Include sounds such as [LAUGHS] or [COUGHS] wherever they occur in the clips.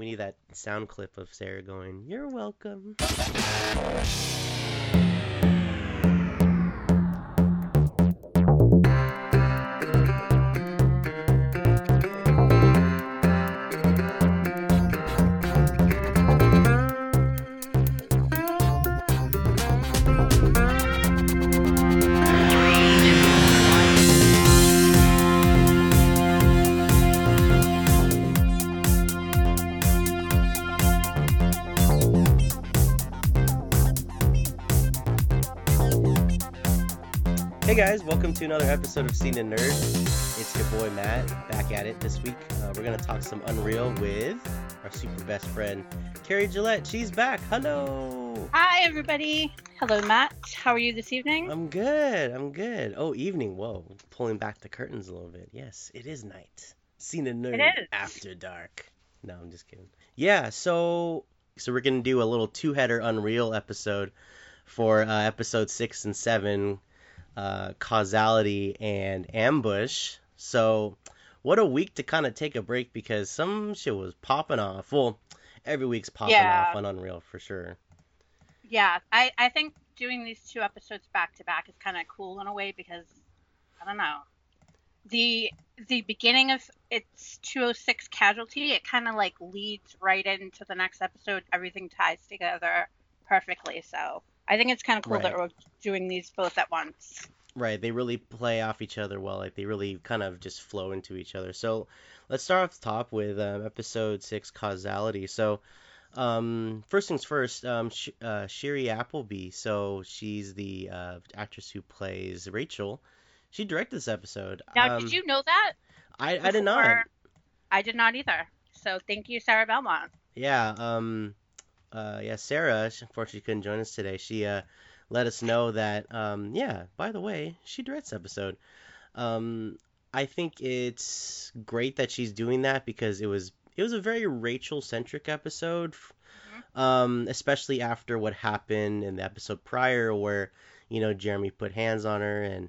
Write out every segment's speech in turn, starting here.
We need that sound clip of Sarah going, "You're welcome." Guys, welcome to another episode of Scene and Nerd. It's your boy Matt back at it this week. Uh, we're gonna talk some Unreal with our super best friend Carrie Gillette. She's back. Hello. Hi, everybody. Hello, Matt. How are you this evening? I'm good. I'm good. Oh, evening. Whoa, pulling back the curtains a little bit. Yes, it is night. Scene and Nerd It is. after dark. No, I'm just kidding. Yeah, so so we're gonna do a little two-header Unreal episode for uh, episode six and seven uh, causality and ambush. So, what a week to kind of take a break because some shit was popping off. Well, every week's popping Yeah. off on Unreal for sure. Yeah, I, I think doing these two episodes back to back is kind of cool in a way because I don't know the the beginning of its 206 casualty it kind of like leads right into the next episode everything ties together perfectly so i think it's kind of cool that we're doing these both at once Right, they really play off each other well. Like they really kind of just flow into each other. So, let's start off the top with um, episode six, causality. So, um, first things first, um, Sh- uh, Shiri Appleby. So she's the uh, actress who plays Rachel. She directed this episode. now Um, did you know that I I did not. i did not either so thank you sarah belmont Yeah, um, uh, yeah, Sarah, unfortunately couldn't join us today. She, uh, let us know that, um, yeah, by the way, she directs episode. Um, I think it's great that she's doing that because it was, it was a very Rachel-centric episode, f- um, especially after what happened in the episode prior where, you know, Jeremy put hands on her and,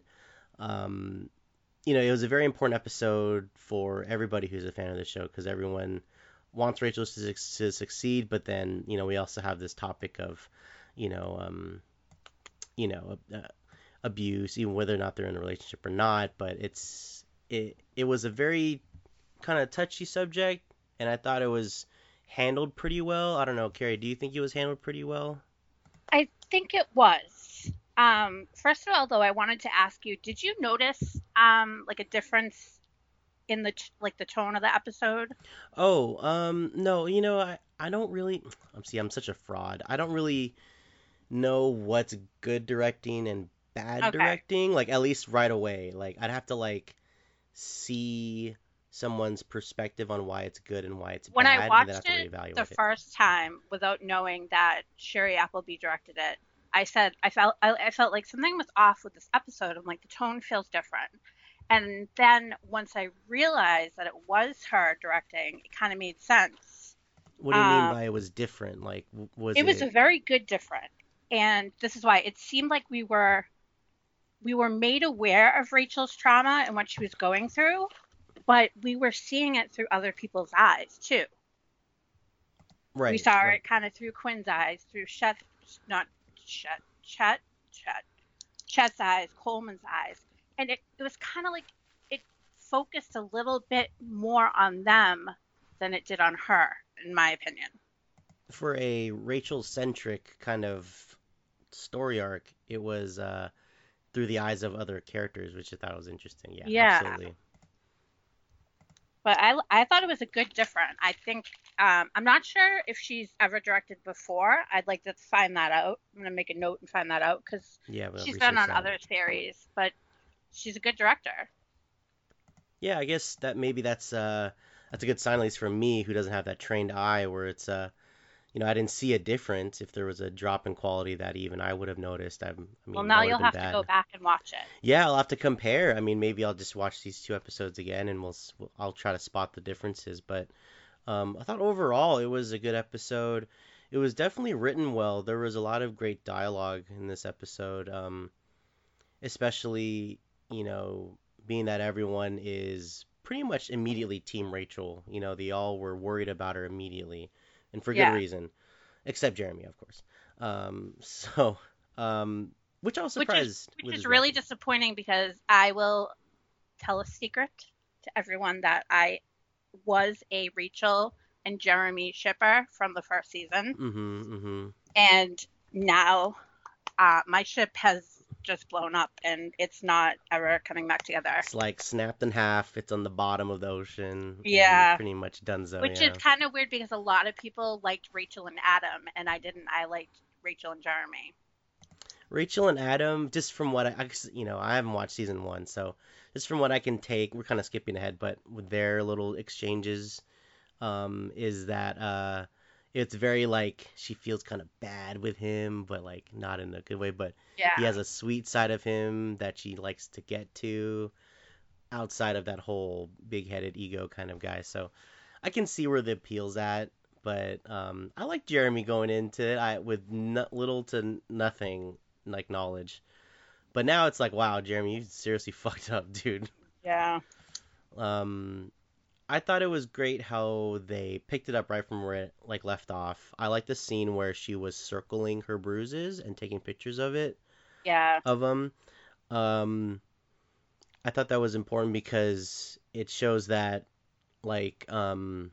um, you know, it was a very important episode for everybody who's a fan of the show because everyone wants Rachel to, to succeed, but then you know we also have this topic of, you know, um, you know, uh, abuse, even whether or not they're in a relationship or not. But it's it it was a very kind of touchy subject, and I thought it was handled pretty well. I don't know, Carrie, do you think it was handled pretty well? I think it was. Um, first of all, though, I wanted to ask you: Did you notice um, like a difference in the like the tone of the episode? Oh, um, no, you know, I, I don't really, I'm see, I'm such a fraud. I don't really know what's good directing and bad Okay. directing, like at least right away. Like I'd have to like see someone's perspective on why it's good and why it's bad. When I bad, and then watched it The it. first time, without knowing that Shiri Appleby directed it, I said I felt I, I felt like something was off with this episode. I'm like the tone feels different. And then once I realized that it was her directing, it kind of made sense. What do you mean um, by it was different? Like, was it was a very good different and this is why it seemed like we were we were made aware of rachel's trauma and what she was going through but we were seeing it through other people's eyes too right? we saw right. it kind of through quinn's eyes through chet not chet chet chet chet's eyes coleman's eyes and it, it was kind of like it focused a little bit more on them than it did on her in my opinion for a Rachel centric kind of story arc, it was uh, through the eyes of other characters, which I thought was interesting. Yeah, Yeah. absolutely. but I, I thought it was a good different. I think um, I'm not sure if she's ever directed before. I'd like to find that out. I'm gonna make a note and find that out because Yeah, she's been on that. other series, but she's a good director. Yeah, I guess that maybe that's uh that's a good sign at least for me who doesn't have that trained eye where it's uh you know I didn't see a difference if there was a drop in quality that even I would have noticed. I, I mean, well, now you'll have bad. to go back and watch it. Yeah, I'll have to compare. I mean, maybe I'll just watch these two episodes again and we'll we'll- I'll try to spot the differences. But um, I thought overall it was a good episode. It was definitely written well. There was a lot of great dialogue in this episode, um, especially you know being that everyone is pretty much immediately team Rachel. You know, they all were worried about her immediately, and for Yeah. good reason, except Jeremy, of course. Um, [LAUGHS] so, um, which I was surprised. Which is- which is really disappointing because I will tell a secret to everyone that I was a Rachel and Jeremy shipper from the first season, Mhm, mhm. and now uh, my ship has just blown up and it's not ever coming back together. It's like snapped in half. It's on the bottom of the ocean. Yeah. Pretty much donezo. Which yeah. is kind of weird because a lot of people liked Rachel and Adam, and I didn't. I liked Rachel and Jeremy. Rachel and Adam, just from what I, I you know, I haven't watched season one, so just from what I can take, we're kind of skipping ahead, but with their little exchanges, um, is that uh, it's very like she feels kind of bad with him, but like not in a good way, but Yeah. he has a sweet side of him that she likes to get to outside of that whole big-headed ego kind of guy. So I can see where the appeal's at, but um, I like Jeremy going into it I, with no, little to nothing like knowledge. But now it's like, wow, Jeremy, you seriously [LAUGHS] fucked up, dude. Yeah. Um, I thought it was great how they picked it up right from where it like left off. I like the scene where she was circling her bruises and taking pictures of it Yeah. of them. Um, I thought that was important because it shows that, like, um,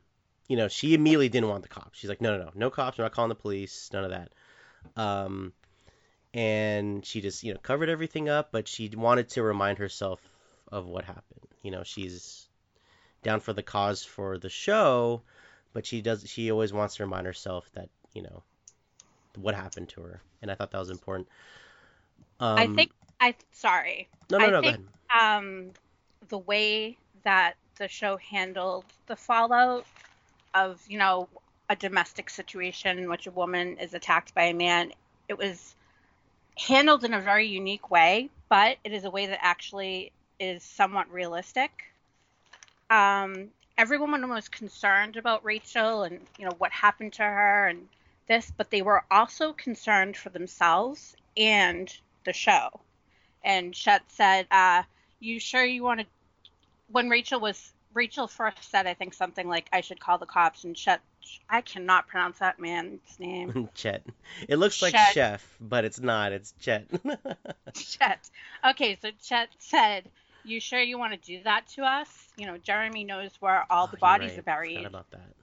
you know, she immediately didn't want the cops. She's like, no, no, no, no cops. We're not calling the police. None of that. Um, and she just, you know, covered everything up, but she wanted to remind herself of what happened. You know, she's down for the cause for the show, but she does. She always wants to remind herself that, you know, what happened to her. And I thought that was important. Um, I think I sorry. no, no, I no. think- go ahead. um, the way that the show handled the fallout of, you know, a domestic situation in which a woman is attacked by a man, it was handled in a very unique way, but it is a way that actually is somewhat realistic. Um, everyone was concerned about Rachel and, you know, what happened to her and this, but they were also concerned for themselves and the show. And Chet said, uh, you sure you want to when Rachel was Rachel first said I think something like I should call the cops and Chet I cannot pronounce that man's name. [LAUGHS] Chet. It looks like Chet. chef, but it's not. It's Chet. [LAUGHS] Chet. Okay, so Chet said, "You sure you want to do that to us? You know, Jeremy knows where all Oh, the bodies right. are buried. About that.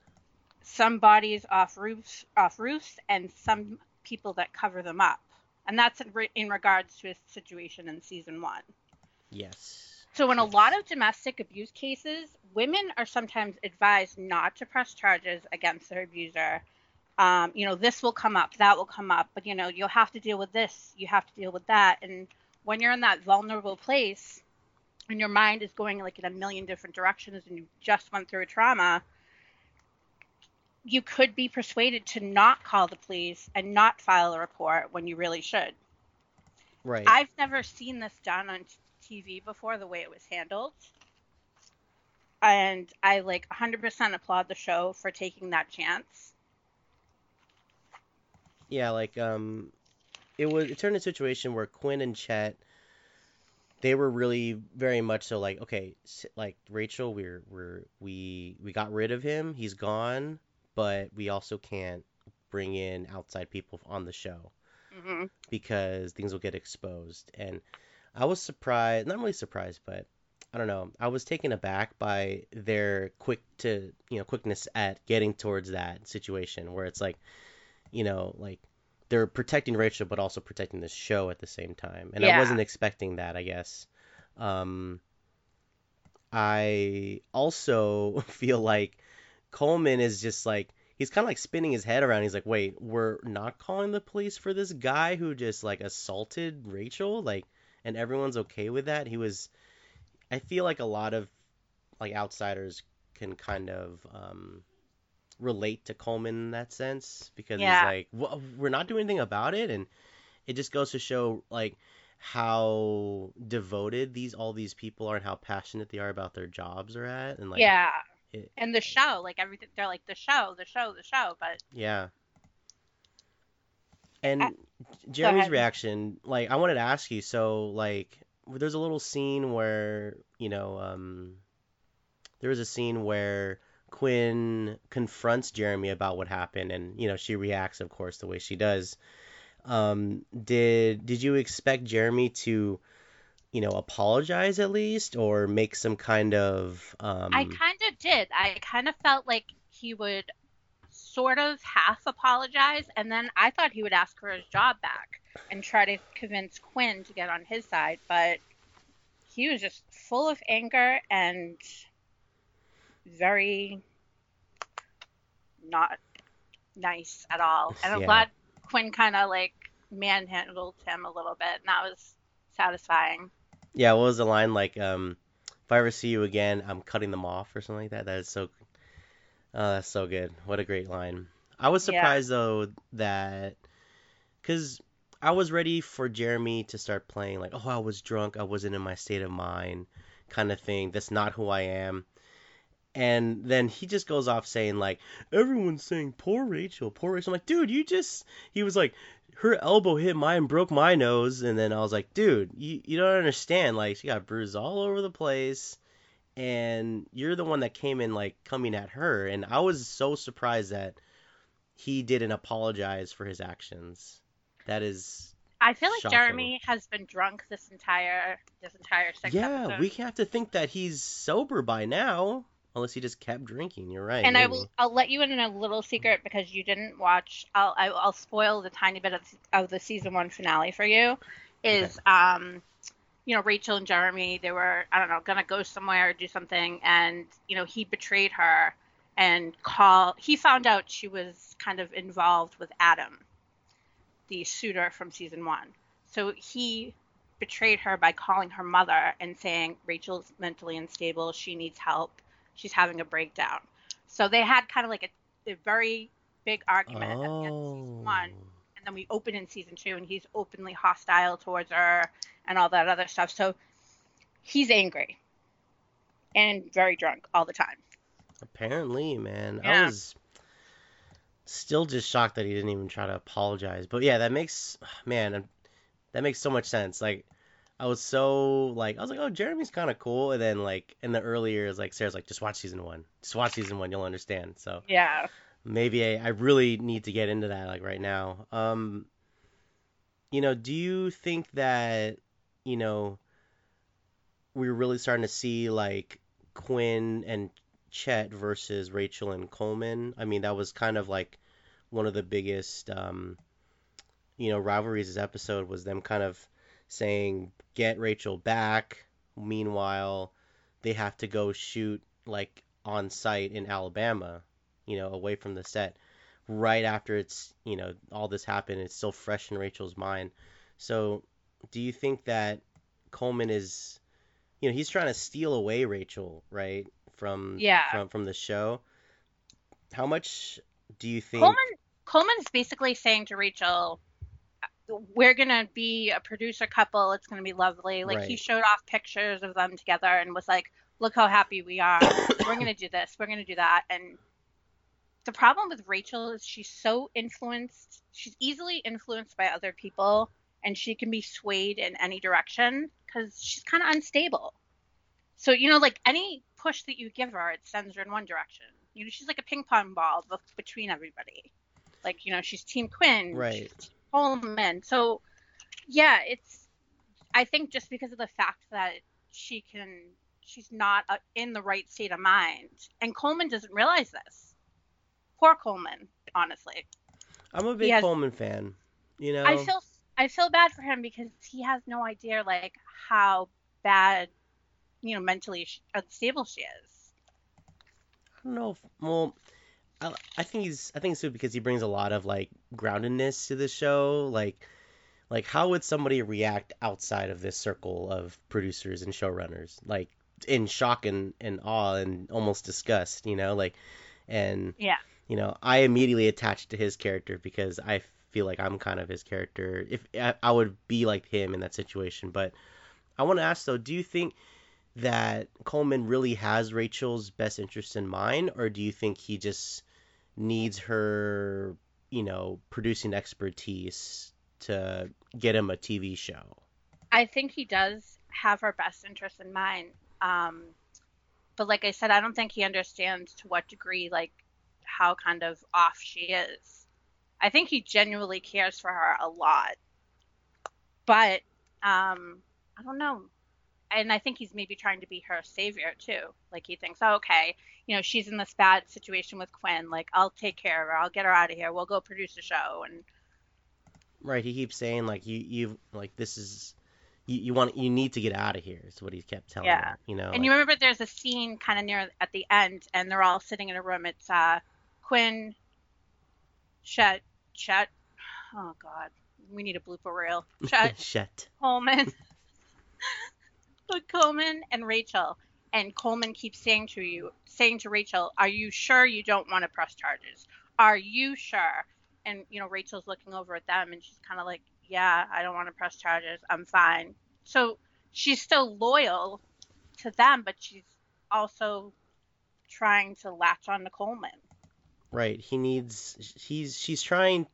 Some bodies off roofs, off roofs, and some people that cover them up. And that's in, re- in regards to his situation in season one. Yes. So, in a lot of domestic abuse cases, women are sometimes advised not to press charges against their abuser. Um, you know, this will come up, that will come up, but you know, you'll have to deal with this, you have to deal with that. And when you're in that vulnerable place and your mind is going like in a million different directions and you just went through a trauma, you could be persuaded to not call the police and not file a report when you really should. Right. I've never seen this done on TV before, the way it was handled. And I like 100% applaud the show for taking that chance. Yeah, like um, it was it turned a situation where Quinn and Chet, they were really very much so like okay, like Rachel, we're we're we we got rid of him, he's gone, but we also can't bring in outside people on the show. hmm because things will get exposed. And I was surprised, not really surprised, but I don't know. I was taken aback by their quick to, you know, quickness at getting towards that situation where it's like, you know, like they're protecting Rachel but also protecting the show at the same time. And I wasn't expecting that, I guess. Um I also [LAUGHS] feel like Coleman is just like he's kind of like spinning his head around. He's like, "Wait, we're not calling the police for this guy who just like assaulted Rachel, like, and everyone's okay with that." He was. I feel like a lot of like outsiders can kind of um, relate to Coleman in that sense because Yeah. he's like, "We're not doing anything about it," and it just goes to show like how devoted these all these people are and how passionate they are about their jobs are at and like yeah. it, And the show, like everything, they're like the show, the show, the show. But Yeah. And Jeremy's reaction, like, I wanted to ask you, so, like, there's a little scene where, you know, um, there was a scene where Quinn confronts Jeremy about what happened, and you know she reacts, of course, the way she does. Um, did did you expect Jeremy to, you know, apologize at least, or make some kind of? Um... I kind of did. I kind of felt like he would sort of half apologize, and then I thought he would ask for his job back and try to convince Quinn to get on his side, but he was just full of anger and very not nice at all. And I'm Yeah. glad Quinn kind of like manhandled him a little bit, and that was satisfying. Yeah, what was the line like? Um, if I ever see you again, I'm cutting them off or something like that. That is so. Oh, that's so good. What a great line. I was Yeah. surprised though that, cause I was ready for Jeremy to start playing like, oh, I was drunk, I wasn't in my state of mind, kind of thing. That's not who I am. And then he just goes off saying like, everyone's saying poor Rachel, poor Rachel. I'm like, dude, you just. He was like, her elbow hit mine, broke my nose, and then I was like, dude, you, you don't understand. Like, she got bruises all over the place, and you're the one that came in, like, coming at her. And I was so surprised that he didn't apologize for his actions. That is. I feel like Shocking. Jeremy has been drunk this entire this entire six Yeah, episodes. we have to think that he's sober by now, unless he just kept drinking. You're right. and I will I'll let you in on a little secret because you didn't watch. I'll I- I'll spoil the tiny bit of, of the season one finale for you. Is um, you know Rachel and Jeremy they were I don't know gonna go somewhere or do something and you know he betrayed her and call he found out she was kind of involved with Adam, the suitor from season one. So he betrayed her by calling her mother and saying Rachel's mentally unstable, she needs help, she's having a breakdown. So they had kind of like a, a very big argument at the end of season oh. one, Oh. and then we open in season two, and he's openly hostile towards her and all that other stuff. So he's angry and very drunk all the time. Apparently, man. I was still just shocked that he didn't even try to apologize. But yeah, that makes [SIGHS] man, that makes so much sense. Like I was so like I was like, "Oh, Jeremy's kind of cool." And then like in the early years like Sarah's like, "Just watch season 1. Just watch season 1, you'll understand." So Yeah. maybe I, I really need to get into that like right now. Um you know, do you think that, you know, we're really starting to see like Quinn and Chet versus Rachel and Coleman? I mean, that was kind of like one of the biggest um you know, rivalries this episode was them kind of saying get Rachel back. Meanwhile, they have to go shoot like on site in Alabama, you know, away from the set right after it's, you know, all this happened. It's still fresh in Rachel's mind. So, do you think that Coleman is, you know, he's trying to steal away Rachel, right, from Yeah. from from the show? How much do you think? Coleman Coleman's basically saying to Rachel, "We're gonna be a producer couple. It's gonna be lovely." Like he showed off pictures of them together and was like, "Look how happy we are. We're gonna do this. We're gonna do that." And the problem with Rachel is she's so influenced. She's easily influenced by other people, and she can be swayed in any direction because she's kind of unstable. So you know, like any push that you give her, it sends her in one direction. You know, she's like a ping pong ball between everybody. Like you know, she's Team Quinn, Right. she's Coleman. So yeah, it's. I think just because of the fact that she can, she's not uh, in the right state of mind, and Coleman doesn't realize this. Poor Coleman, honestly. I'm a big has- Coleman fan. You know, I feel I feel bad for him because he has no idea like how bad, you know, mentally unstable she is. I don't know. If, well, I, I think he's I think it's good because he brings a lot of like groundedness to the show. Like, like how would somebody react outside of this circle of producers and showrunners? Like in shock and, and awe and almost disgust. You know, like, and Yeah. you know, I immediately attached to his character because I feel like I'm kind of his character. If I, I would be like him in that situation, but I want to ask though, do you think that Coleman really has Rachel's best interest in mind, or do you think he just needs her, you know, producing expertise to get him a TV show? I think he does have her best interest in mind. Um, but like I said, I don't think he understands to what degree, like how kind of off she is. I think he genuinely cares for her a lot, but um, I don't know. And I think he's maybe trying to be her savior too. Like he thinks, oh, okay, you know, she's in this bad situation with Quinn. Like I'll take care of her. I'll get her out of here. We'll go produce a show. And right, he keeps saying like you, you like this is you, you want you need to get out of here is what he kept telling Yeah. her, you know and like- you remember there's a scene kind of near at the end, and they're all sitting in a room. It's uh, Quinn, Chet, Chet. Oh God, we need a blooper reel. [LAUGHS] Chet, shit Coleman, but Coleman and Rachel. And Coleman keeps saying to you, saying to Rachel, "Are you sure you don't want to press charges? Are you sure?" And you know, Rachel's looking over at them, and she's kind of like, "Yeah, I don't want to press charges. I'm fine." So she's still loyal to them, but she's also trying to latch on to Coleman. right he needs he's she's trying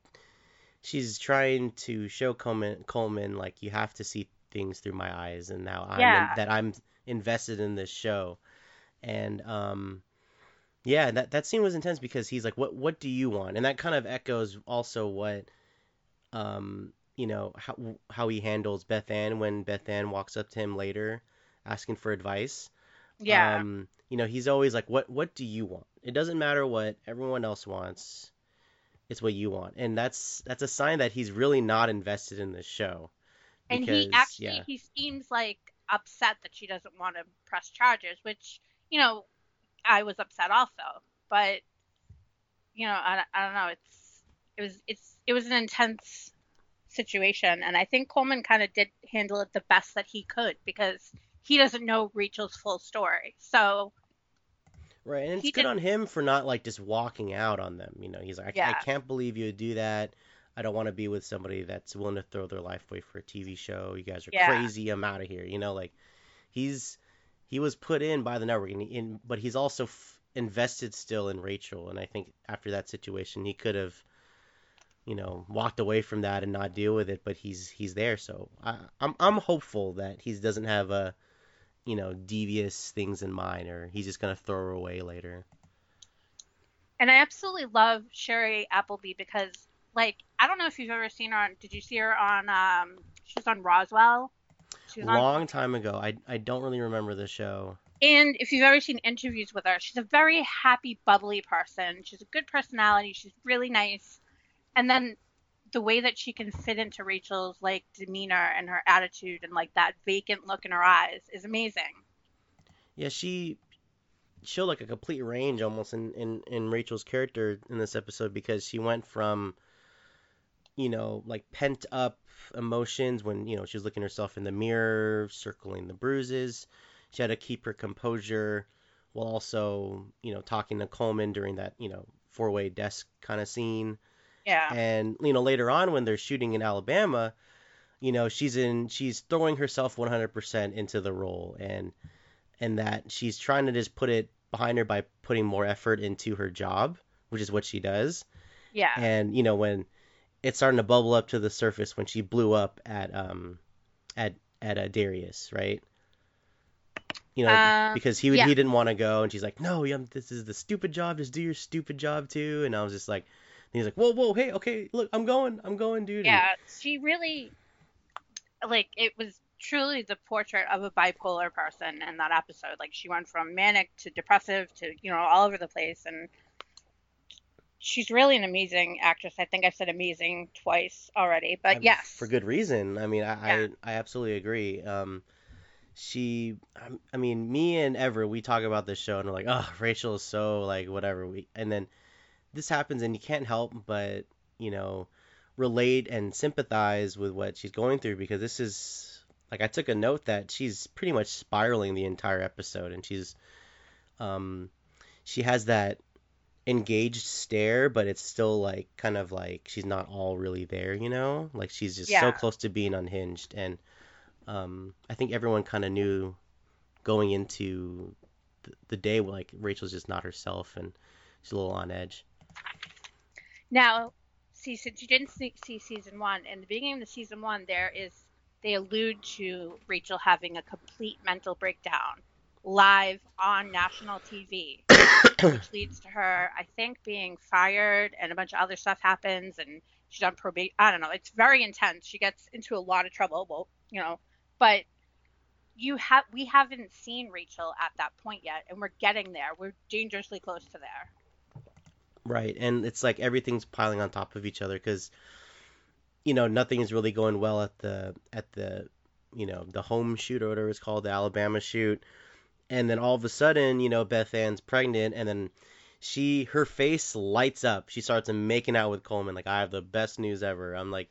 she's trying to show Coleman Coleman like you have to see things through my eyes and now I'm Yeah. that I'm invested in this show and um yeah that that scene was intense because he's like what what do you want and that kind of echoes also what um you know how how he handles Beth Ann when Beth Ann walks up to him later asking for advice Yeah, um, you know, he's always like, "What what do you want?" It doesn't matter what everyone else wants. It's what you want, and that's that's a sign that he's really not invested in this show. And because, he actually yeah, he seems like upset that she doesn't want to press charges, which you know I was upset also, but you know I, I don't know it's it was it's it was an intense situation, and I think Coleman kind of did handle it the best that he could because he doesn't know Rachel's full story, so right, and it's good did- on him for not like just walking out on them. You know, he's like, I, Yeah. I can't believe you would do that. I don't want to be with somebody that's willing to throw their life away for a TV show. You guys are Yeah. crazy. I'm out of here. You know, like he's he was put in by the network, and, he, and but he's also f- invested still in Rachel. And I think after that situation, he could have, you know, walked away from that and not deal with it. But he's he's there, so I, I'm I'm hopeful that he doesn't have a, you know, devious things in mind, or he's just gonna throw her away later. And I absolutely love Shiri Appleby because, like, I don't know if you've ever seen her on. Did you see her on? Um, she was on Roswell. She was on. Long time ago, I I don't really remember the show. And if you've ever seen interviews with her, she's a very happy, bubbly person. She's a good personality. She's really nice. And then the way that she can fit into Rachel's like demeanor and her attitude and like that vacant look in her eyes is amazing. Yeah, she showed like a complete range almost in, in, in Rachel's character in this episode because she went from, you know, like pent up emotions when, you know, she was looking herself in the mirror, circling the bruises. She had to keep her composure while also, you know, talking to Coleman during that, you know, four way desk kind of scene. Yeah. And you know, later on when they're shooting in Alabama, you know, she's in she's throwing herself 100% into the role and and that she's trying to just put it behind her by putting more effort into her job, which is what she does. Yeah. And you know, when it's starting to bubble up to the surface when she blew up at um at at uh, Darius, right? You know, Um, because he would yeah. he didn't want to go, and she's like, "No, yeah, this is the stupid job. Just do your stupid job too." And I was just like, he's like, "Whoa, whoa, hey, okay, look, I'm going, I'm going, dude." Yeah, she really like it was truly the portrait of a bipolar person in that episode. Like she went from manic to depressive to you know all over the place, and she's really an amazing actress. I think I've said amazing twice already, but Um, yes, for good reason. I mean, I Yeah. I, I absolutely agree. Um, she, I- I mean, me and Ever, we talk about this show and we're like, oh, Rachel is so like whatever. We and then this happens and you can't help but you know relate and sympathize with what she's going through because this is like I took a note that she's pretty much spiraling the entire episode and she's um she has that engaged stare but it's still like kind of like she's not all really there you know? Like she's just so Yeah. close to being unhinged and um I think everyone kind of knew going into the, the day like Rachel's just not herself and she's a little on edge. Now, see, since you didn't see, see season one, in the beginning of the season one, there is they allude to Rachel having a complete mental breakdown, live on national TV, [COUGHS] which leads to her, I think, being fired and a bunch of other stuff happens and she's on probation. I don't know. It's very intense. She gets into a lot of trouble. Well, you know, but you have we haven't seen Rachel at that point yet, and we're getting there. We're dangerously close to there. Right, and it's like everything's piling on top of each other because, you know, nothing is really going well at the at the, you know, the home shoot or whatever it's called, the Alabama shoot, and then all of a sudden, you know, Beth Ann's pregnant, and then she her face lights up. She starts making out with Coleman like I have the best news ever. I'm like,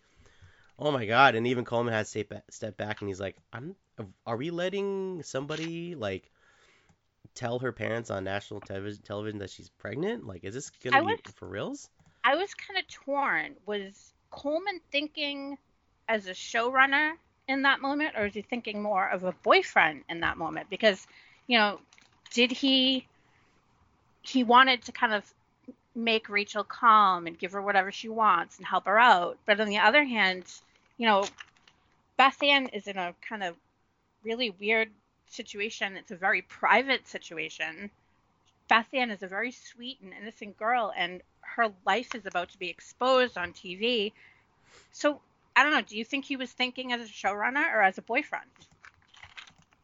oh my god! And even Coleman has to step back, and he's like, I'm, are we letting somebody like tell her parents on national television, television that she's pregnant? Like, is this gonna was, be for reals? I was kind of torn. Was Coleman thinking as a showrunner in that moment, or is he thinking more of a boyfriend in that moment? Because, you know, did he he wanted to kind of make Rachel calm and give her whatever she wants and help her out, but on the other hand, you know, Beth Ann is in a kind of really weird situation. It's a very private situation. Beth Ann is a very sweet and innocent girl, and her life is about to be exposed on TV. So I don't know. Do you think he was thinking as a showrunner or as a boyfriend?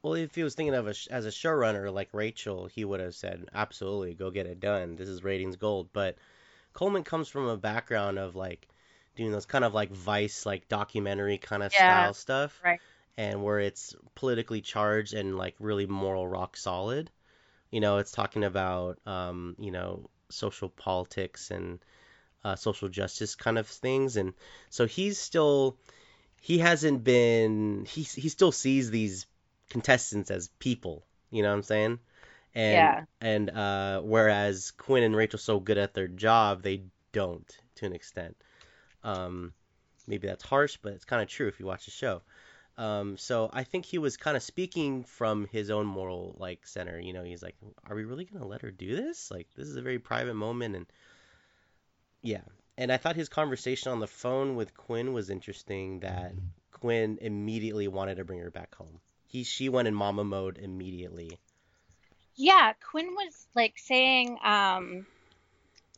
Well, if he was thinking of a, as a showrunner like Rachel, he would have said, "Absolutely, go get it done. This is ratings gold." But Coleman comes from a background of like doing those kind of like Vice, like documentary kind of yeah, style stuff, right? and where it's politically charged and like really moral rock solid. You know, it's talking about um, you know social politics and uh, social justice kind of things, and so he's still he hasn't been he he still sees these contestants as people. You know what I'm saying? And yeah. and uh, whereas Quinn and Rachel so good at their job, they don't to an extent. Um, maybe that's harsh, but it's kind of true if you watch the show. Um, so I think he was kind of speaking from his own moral like center. You know, he's like, "Are we really gonna let her do this? Like, this is a very private moment." And yeah, and I thought his conversation on the phone with Quinn was interesting. That Quinn immediately wanted to bring her back home. He she went in mama mode immediately. Yeah, Quinn was like saying, um,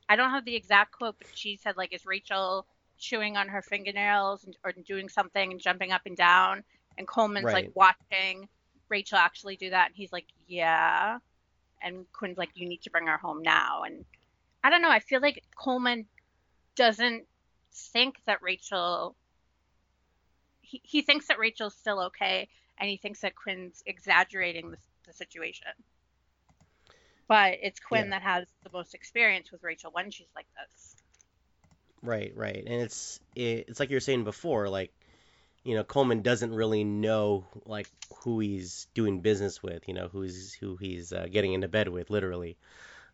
I don't have the exact quote, but she said like, "Is Rachel?" chewing on her fingernails and, or doing something and jumping up and down. And Coleman's right. like watching Rachel actually do that. And he's like, yeah. And Quinn's like, you need to bring her home now. And I don't know. I feel like Coleman doesn't think that Rachel. He, he thinks that Rachel's still okay, and he thinks that Quinn's exaggerating the, the situation. But it's Quinn yeah. that has the most experience with Rachel when she's like this. Right, right, and it's it, it's like you were saying before, like you know Coleman doesn't really know like who he's doing business with, you know who he's who he's uh, getting into bed with, literally,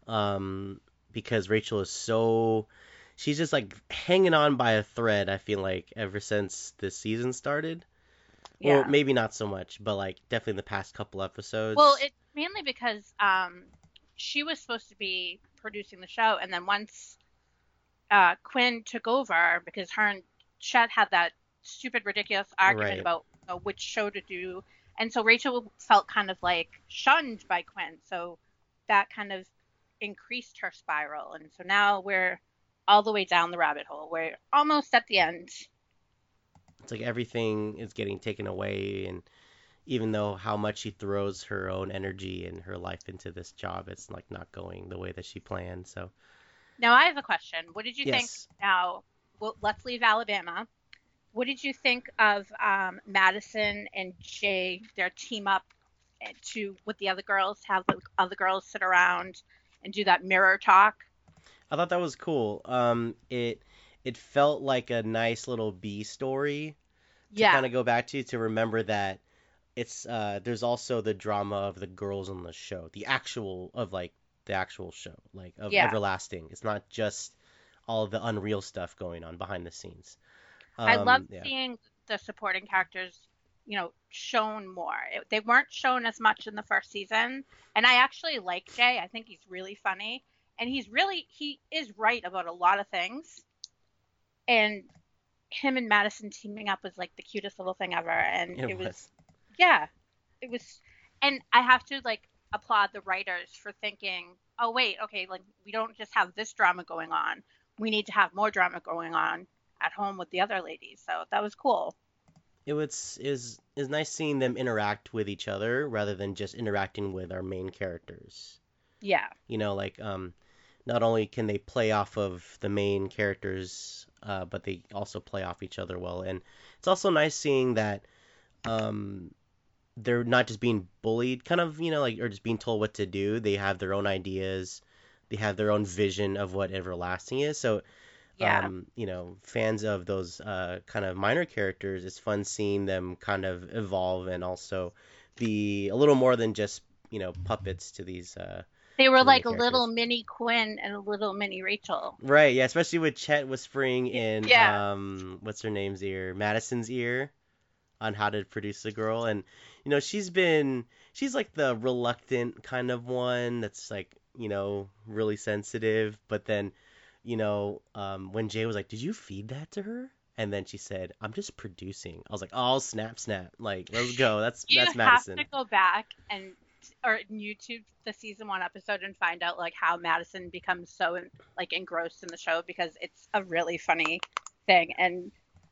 um, because Rachel is so she's just like hanging on by a thread. I feel like ever since this season started. Yeah. Well, maybe not so much, but like definitely in the past couple episodes. Well, it's mainly because um, she was supposed to be producing the show, and then once uh, Quinn took over because her and Chet had that stupid, ridiculous argument right. about you know, which show to do, and so Rachel felt kind of like shunned by Quinn. So that kind of increased her spiral, and so now we're all the way down the rabbit hole. We're almost at the end. It's like everything is getting taken away, and even though how much she throws her own energy and her life into this job, it's like not going the way that she planned. So now I have a question. What did you yes. think? Now, well, let's leave Alabama. What did you think of um, Madison and Jay, their team up to with the other girls, have the other girls sit around and do that mirror talk? I thought that was cool. Um, it it felt like a nice little B story to yeah. kind of go back to to remember that it's uh, there's also the drama of the girls on the show, the actual of like the actual show, like of yeah. everlasting. It's not just all the unreal stuff going on behind the scenes. Um, I love yeah. seeing the supporting characters, you know, shown more. It, they weren't shown as much in the first season, and I actually like Jay. I think he's really funny, and he's really he is right about a lot of things. And him and Madison teaming up was like the cutest little thing ever, and it, it was. was, yeah, it was, and I have to like applaud the writers for thinking, oh wait, okay, like we don't just have this drama going on. We need to have more drama going on at home with the other ladies. So that was cool. It was is is nice seeing them interact with each other rather than just interacting with our main characters. Yeah. You know, like um, not only can they play off of the main characters, uh, but they also play off each other well. And it's also nice seeing that um, they're not just being bullied, kind of, you know, like or just being told what to do. They have their own ideas. They have their own vision of what everlasting is. So Yeah. um, you know, fans of those uh, kind of minor characters, it's fun seeing them kind of evolve and also be a little more than just, you know, puppets to these. Uh... they were like a little mini Quinn and a little mini Rachel. Right, yeah, especially with Chet whispering in, Yeah. um, what's her name's ear? Madison's ear on how to produce a girl. And, you know, she's been, she's like the reluctant kind of one that's like, you know, really sensitive, but then you know, um, when Jay was like, "Did you feed that to her?" and then she said, "I'm just producing." I was like, "Oh, snap, snap! Like, let's go. That's You that's have Madison." to go back and or YouTube the season one episode and find out like how Madison becomes so like engrossed in the show because it's a really funny thing. And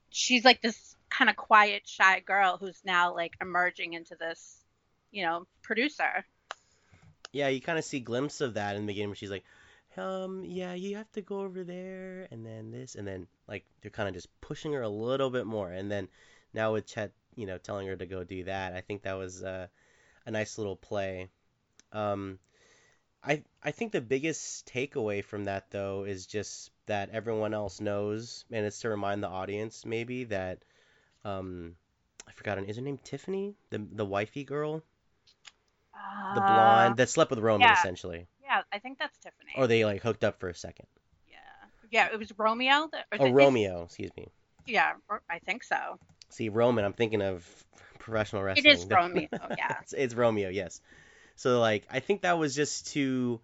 she's like this kind of quiet shy girl who's now like emerging into this you know producer. Yeah, you kind of see glimpse of that in the beginning where she's like, um, yeah, you have to go over there, and then this, and then like they're kind of just pushing her a little bit more, and then now with Chet, you know, telling her to go do that, I think that was uh, a nice little play. Um, I I think the biggest takeaway from that though is just that everyone else knows, and it's to remind the audience maybe that, um, I forgot her, is her name Tiffany, the the wifey girl, the Uh, blonde that slept with Roman yeah. essentially. yeah I think that's Tiffany Or they like hooked up for a second. yeah yeah it was Romeo that, or Oh, Romeo, excuse me. yeah I think so See, Roman, I'm thinking of professional wrestling. it is [LAUGHS] Romeo yeah it's, it's Romeo, yes. So like, I think that was just to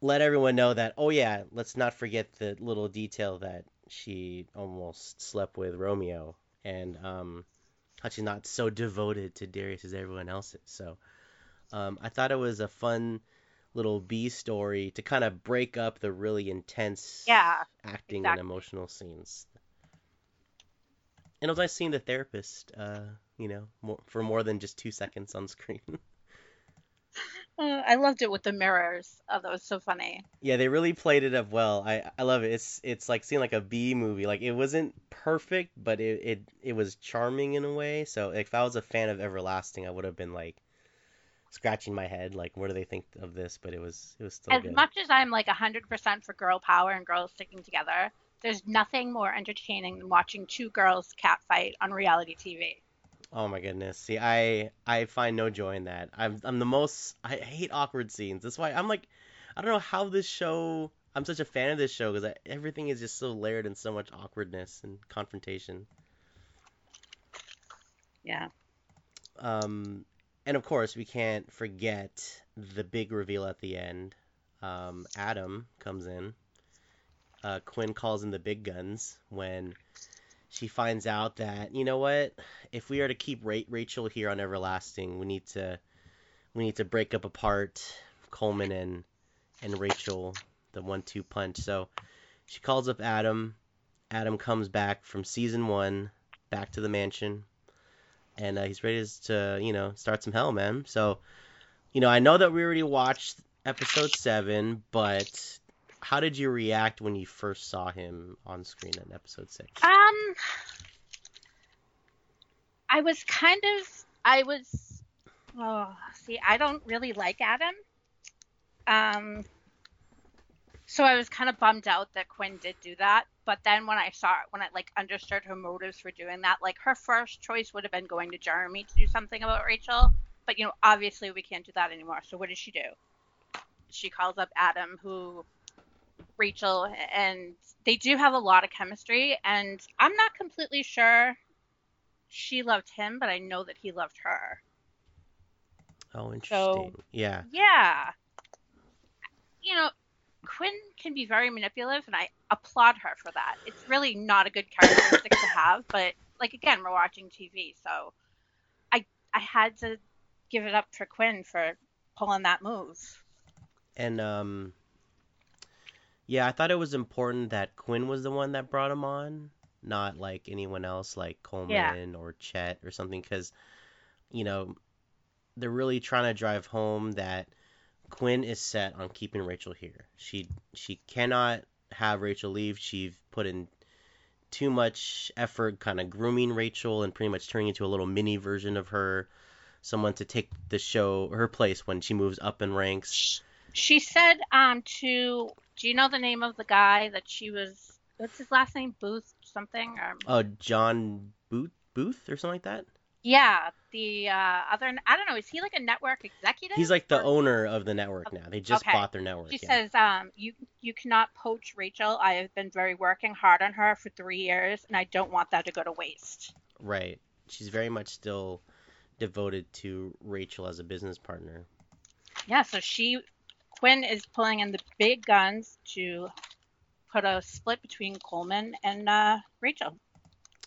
let everyone know that, oh yeah, let's not forget the little detail that she almost slept with Romeo, and um, how she's not so devoted to Darius as everyone else is. So, um, I thought it was a fun little B story to kind of break up the really intense yeah acting Exactly. and emotional scenes. And it was nice seeing the therapist, uh, you know, more, for more than just two seconds on screen. [LAUGHS] Uh, I loved it with the mirrors. Oh, that was so funny. yeah, they really played it up well. I I love it. It's it's like seeing like a B movie. Like it wasn't perfect, but it it, it was charming in a way. So if I was a fan of Everlasting, I would have been like scratching my head, like what do they think of this? But it was it was still As good. much as I'm like 100% for girl power and girls sticking together, there's nothing more entertaining than watching two girls catfight on reality TV. Oh my goodness. See, I I find no joy in that. I'm I'm the most I hate awkward scenes. That's why I'm like I don't know how this show I'm such a fan of this show because everything is just so layered in so much awkwardness and confrontation. Yeah. Um and of course, we can't forget the big reveal at the end. Um Adam comes in. Uh Quinn calls in the big guns when she finds out that you know what if we are to keep Ra- Rachel here on Everlasting we need to we need to break up apart Coleman and and Rachel the one two punch. So she calls up Adam. Adam comes back from season 1 back to the mansion and uh, he's ready to you know start some hell man. So you know I know that we already watched episode 7 but how did you react when you first saw him on screen in episode 6 Um, I was kind of, I was, oh, see, I don't really like Adam. Um, so I was kind of bummed out that Quinn did do that. But then when I saw it, when I like understood her motives for doing that, like her first choice would have been going to Jeremy to do something about Rachel. But you know, obviously we can't do that anymore. So what does she do? She calls up Adam, who Rachel, and they do have a lot of chemistry. And I'm not completely sure she loved him, but I know that he loved her. Oh, interesting. So- yeah. Yeah. You know, Quinn can be very manipulative, and I applaud her for that. It's really not a good characteristic to have, but like again, we're watching TV, so I I had to give it up for Quinn for pulling that move. And um, yeah, I thought it was important that Quinn was the one that brought him on, not like anyone else, like Coleman Yeah. or Chet or something, because you know they're really trying to drive home that Quinn is set on keeping Rachel here. She she cannot have Rachel leave. She's put in too much effort, kind of grooming Rachel and pretty much turning into a little mini version of her, someone to take the show her place when she moves up in ranks. She said um to do you know the name of the guy that she was what's his last name Booth something or Oh, John Booth Booth or something like that. yeah the uh, other I don't know is he like a network executive? He's like the Or- owner of the network now. They just Okay. bought their network. She yeah. says, um, you you cannot poach Rachel. I have been very working hard on her for three years, and I don't want that to go to waste. Right. She's very much still devoted to Rachel as a business partner. Yeah, so she Quinn is pulling in the big guns to put a split between Coleman and uh, Rachel.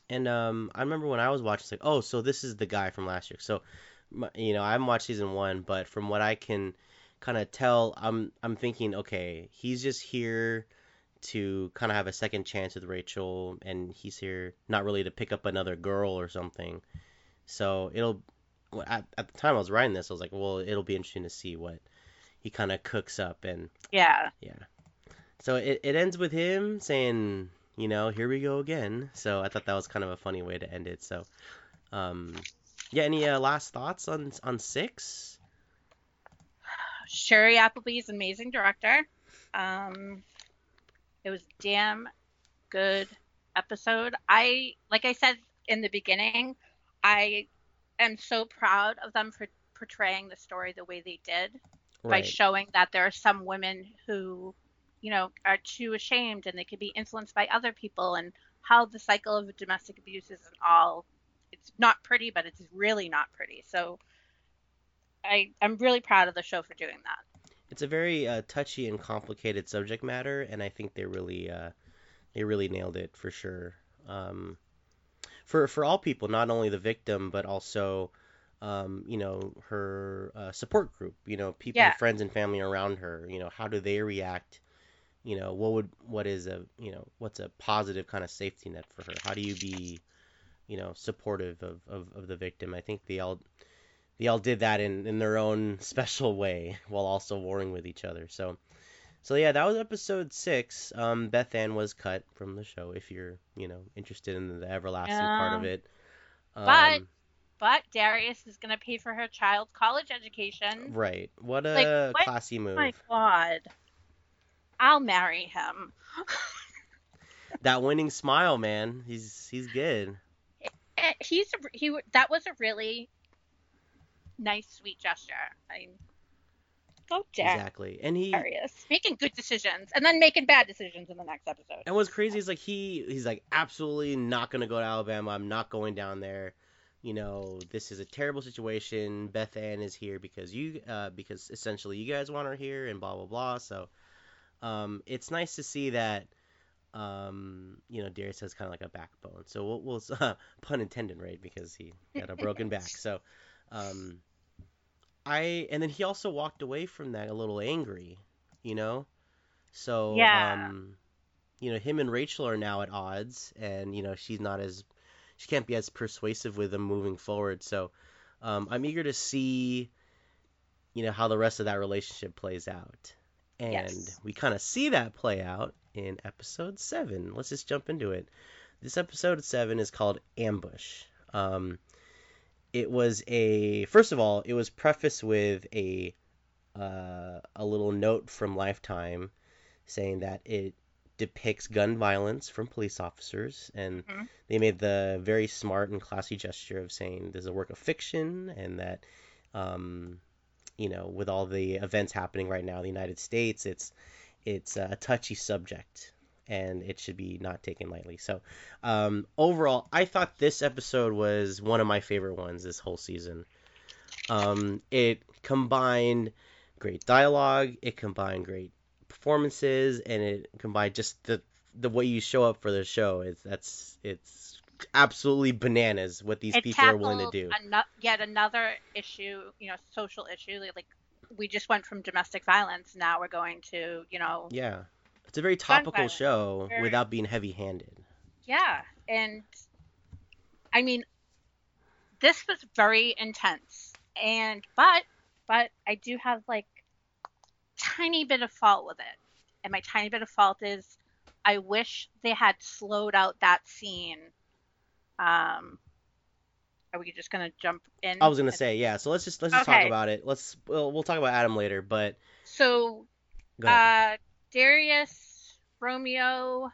And um, I remember when I was watching, it's like, oh, so this is the guy from last year. So, you know, I haven't watched season one, but from what I can kind of tell, I'm I'm thinking, okay, he's just here to kind of have a second chance with Rachel, and he's here not really to pick up another girl or something. So it'll at, at the time I was writing this, I was like, well, it'll be interesting to see what he kind of cooks up and Yeah, Yeah. so it, it ends with him saying, you know, here we go again. So I thought that was kind of a funny way to end it. So, um, yeah, any uh, last thoughts on on six? [SIGHS] Shiri Appleby's amazing director. Um, it was damn good episode. I like I said in the beginning, I am so proud of them for portraying the story the way they did. By showing that there are some women who, you know, are too ashamed and they could be influenced by other people and how the cycle of domestic abuse is and all it's not pretty, but it's really not pretty. So I I'm really proud of the show for doing that. It's a very uh, touchy and complicated subject matter, and I think they really uh, they really nailed it for sure. Um, for for all people, not only the victim, but also um, you know her uh, support group. You know, people, Yeah. friends, and family around her. You know, how do they react? You know, what would what is a you know what's a positive kind of safety net for her? How do you be you know supportive of, of, of the victim? I think they all they all did that in, in their own [LAUGHS] special way while also warring with each other. So, so yeah, that was episode six. Um, Beth Ann was cut from the show. If you're, you know, interested in the everlasting part of it. Um, But- But Darius is going to pay for her child's college education. right, what a Like, what- classy move. Oh my god. I'll marry him. That winning smile, man. He's he's good. Eh, He's a- he that was a really nice sweet gesture. I go Exactly, and he Darius making good decisions and then making bad decisions in the next episode. And what's crazy is like he he's like absolutely not gonna go to Alabama. I'm not going down there. You know, this is a terrible situation. Beth Ann is here because you uh, because essentially you guys want her here and blah blah blah. So um, it's nice to see that um, you know Darius has kind of like a backbone. So we'll, we'll [LAUGHS] pun intended, right? Because he had a broken back. [LAUGHS] So um, I and then he also walked away from that a little angry. You know, so Yeah. um, you know him and Rachel are now at odds, and you know she's not as she can't be as persuasive with him moving forward. So um, I'm eager to see you know how the rest of that relationship plays out, and Yes. we kind of see that play out in episode seven. Let's just jump into it. This episode seven is called Ambush. Um, it was a first of all, it was prefaced with a uh, a little note from Lifetime saying that it depicts gun violence from police officers, and Mhm. they made the very smart and classy gesture of saying this is a work of fiction, and that um, you know, with all the events happening right now in the United States, it's it's a touchy subject and it should be not taken lightly. So, um, overall, I thought this episode was one of my favorite ones this whole season. Um, it combined great dialogue, it combined great performances, and it combined just the the way you show up for the show. It's that's it's absolutely bananas what these it people are willing to do. ano- yet another issue, you know, social issue like, we just went from domestic violence. Now we're going to, you know, Yeah. It's a very topical show Very- without being heavy-handed. yeah. And I mean, this was very intense. And, but, but I do have like tiny bit of fault with it. And my tiny bit of fault is I wish they had slowed out that scene. Um, are we just gonna jump in? I was gonna and- say, yeah. So let's just let's just talk about it. Let's we'll, we'll talk about Adam later, but So. Uh, Darius, Romeo,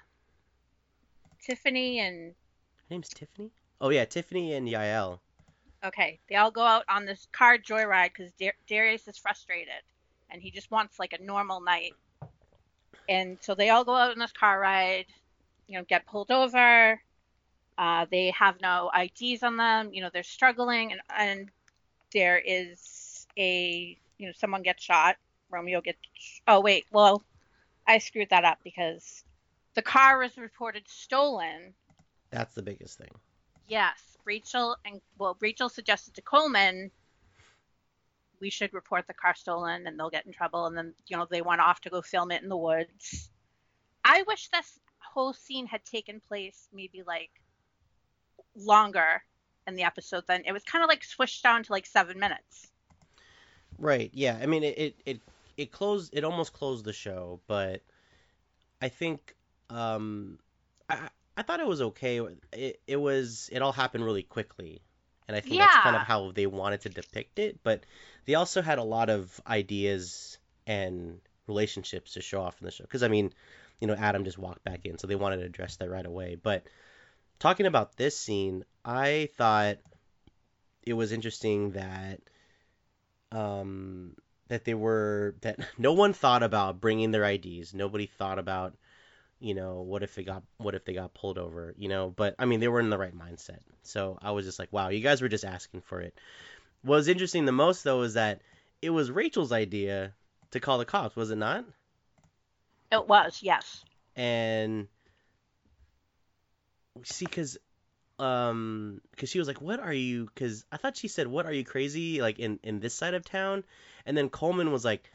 Tiffany, and Her name's Tiffany. Oh yeah, Tiffany and Yael. okay, they all go out on this car joyride because Dar- Darius is frustrated and he just wants like a normal night. And so they all go out on this car ride, you know, get pulled over. Uh, they have no IDs on them. You know, they're struggling, and and there is a you know someone gets shot. Romeo gets. Oh wait, well, I screwed that up because the car was reported stolen. That's the biggest thing. Yes, Rachel and well, Rachel suggested to Coleman we should report the car stolen and they'll get in trouble and then you know they went off to go film it in the woods. I wish this whole scene had taken place maybe like longer in the episode than it was kind of like swished down to like 7 minutes. Right. Yeah. I mean, it it it, it closed. It almost closed the show, but I think um, I I thought it was okay. It it was it all happened really quickly, and I think that's kind of how they wanted to depict it. But they also had a lot of ideas and relationships to show off in the show. Because I mean, you know, Adam just walked back in, so they wanted to address that right away. But talking about this scene, I thought it was interesting that um that they were that [LAUGHS] no one thought about bringing their IDs. Nobody thought about, you know, what if they got what if they got pulled over, you know, but I mean they were in the right mindset. So I was just like, wow, you guys were just asking for it. What was interesting the most though is that it was Rachel's idea to call the cops, was it not? It was, yes. and see because um because she was like what are you because i thought she said what are you crazy like in in this side of town and then coleman was like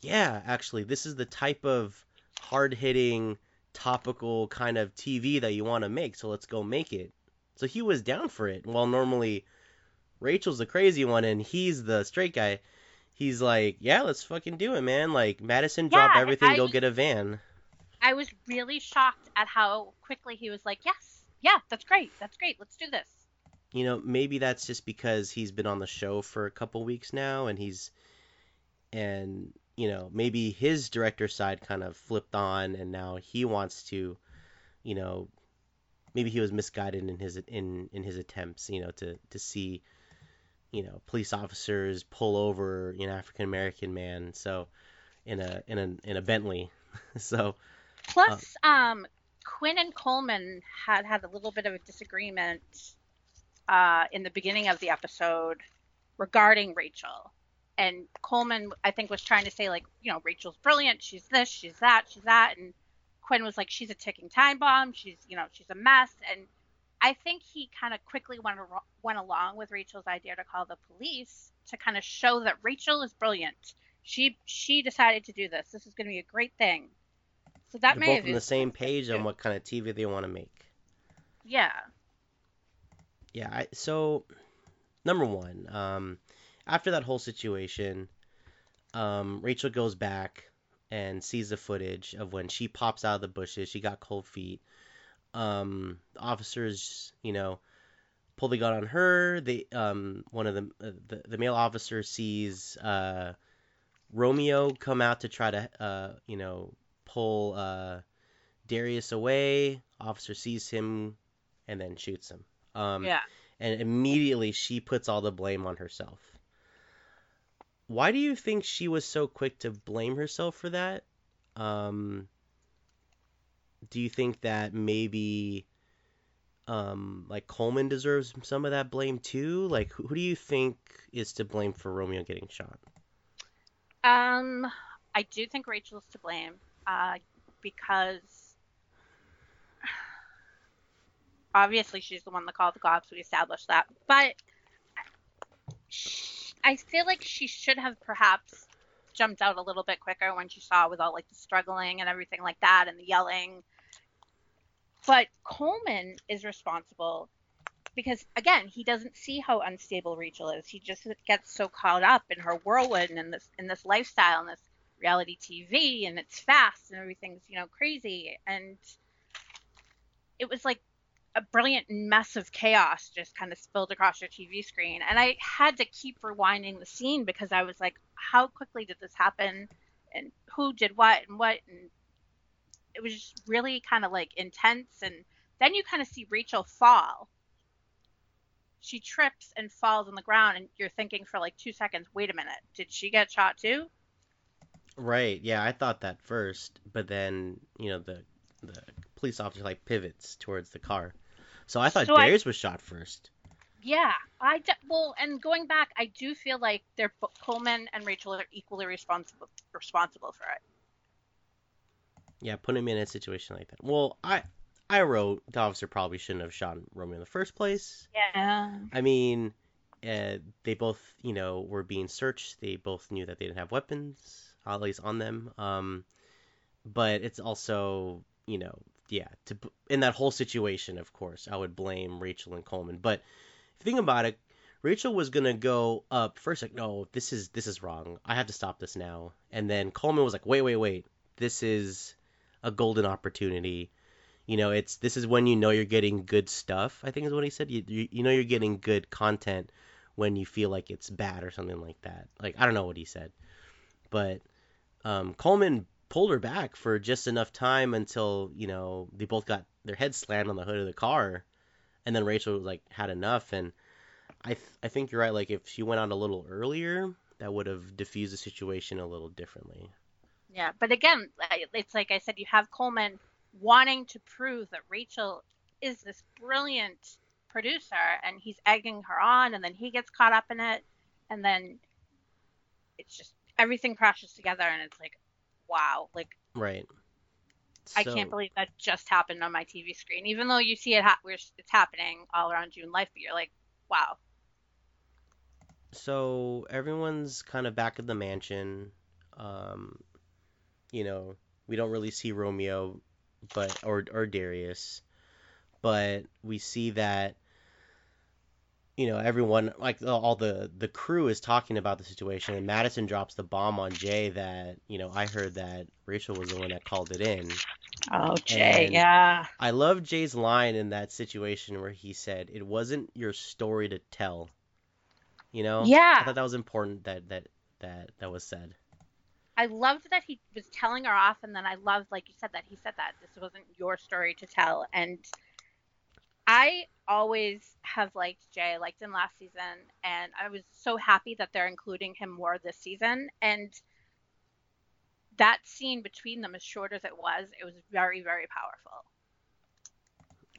yeah actually this is the type of hard-hitting topical kind of tv that you want to make so let's go make it so he was down for it while normally rachel's the crazy one and he's the straight guy he's like yeah let's fucking do it man like madison drop Yeah, everything I- go get a van I was really shocked at how quickly he was like, "Yes. Yeah, that's great. That's great. Let's do this." you know, maybe that's just because he's been on the show for a couple weeks now and he's and you know, maybe his director side kind of flipped on and now he wants to, you know, maybe he was misguided in his in in his attempts, you know, to to see you know, police officers pull over an African American man so in a in a in a Bentley. [LAUGHS] so, Plus, um, Quinn and Coleman had had a little bit of a disagreement uh, in the beginning of the episode regarding Rachel. And Coleman, I think, was trying to say, like, you know, Rachel's brilliant. She's this, she's that, she's that. And Quinn was like, she's a ticking time bomb. She's, you know, she's a mess. And I think he kind of quickly went, aro- went along with Rachel's idea to call the police to kind of show that Rachel is brilliant. She she decided to do this. This is going to be a great thing. So that they're may both have on the same page on what kind of TV they want to make. Yeah. Yeah, I, so number one, um, after that whole situation, um, Rachel goes back and sees the footage of when she pops out of the bushes. She got cold feet. Um, the officers, you know, pull the gun on her. They, um, one of the uh, the, the male officer sees uh, Romeo come out to try to, uh, you know, pull uh, Darius away. Officer sees him and then shoots him. Um, yeah. and immediately she puts all the blame on herself. Why do you think she was so quick to blame herself for that? Um, do you think that maybe, um, like Coleman deserves some of that blame too? Like, who, who do you think is to blame for Romeo getting shot? Um, I do think Rachel's to blame, uh, because [SIGHS] obviously she's the one that called the cops. We established that, but sh- I feel like she should have perhaps jumped out a little bit quicker when she saw with all like the struggling and everything like that and the yelling. But Coleman is responsible because again, he doesn't see how unstable Rachel is. He just gets so caught up in her whirlwind and this in this lifestyle and this reality TV and it's fast and everything's, you know, crazy and it was like a brilliant mess of chaos just kind of spilled across your TV screen. And I had to keep rewinding the scene because I was like, how quickly did this happen? And who did what and what? And it was just really kind of like intense. And then you kind of see Rachel fall. She trips and falls on the ground, and you're thinking for like two seconds, wait a minute, did she get shot too? Right. Yeah, I thought that first, but then you know the the police officer like pivots towards the car. So I thought So I- Darius was shot first. Yeah, I de- well, and going back, I do feel like they're Coleman and Rachel are equally responsible responsible for it. Yeah, put him in a situation like that. Well, I I wrote the officer probably shouldn't have shot Romeo in the first place. Yeah. I mean, uh, they both you know were being searched. They both knew that they didn't have weapons, at least on them. Um, but it's also you know yeah to in that whole situation, of course, I would blame Rachel and Coleman. But if you think about it, Rachel was gonna go up first, like, no, this is this is wrong. I have to stop this now. And then Coleman was like, wait, wait, wait, this is a golden opportunity. You know, it's this is when you know you're getting good stuff. I think is what he said. You you, you know you're getting good content when you feel like it's bad or something like that. Like I don't know what he said, but um, Coleman pulled her back for just enough time until you know they both got their heads slammed on the hood of the car, and then Rachel like had enough. And I th- I think you're right. Like if she went out a little earlier, that would have diffused the situation a little differently. Yeah, but again, it's like I said, you have Coleman wanting to prove that Rachel is this brilliant producer, and he's egging her on, and then he gets caught up in it, and then it's just everything crashes together, and it's like, wow, like Right. I can't believe that just happened on my TV screen, even though you see it, ha- it's happening all around you in life, but you're like, wow, So everyone's kind of back at the mansion. Um, you know, we don't really see Romeo, but or or Darius, but we see that you know everyone like all the the crew is talking about the situation, and Madison drops the bomb on Jay that you know I heard that Rachel was the one that called it in. oh Jay, yeah, I love Jay's line in that situation where he said, "It wasn't your story to tell." You know? Yeah. I thought that was important that that that that was said. I loved that he was telling her off, and then I loved, like you said, that he said that this wasn't your story to tell. And I always have liked Jay, I liked him last season, and I was so happy that they're including him more this season. And that scene between them, as short as it was, it was very, very powerful.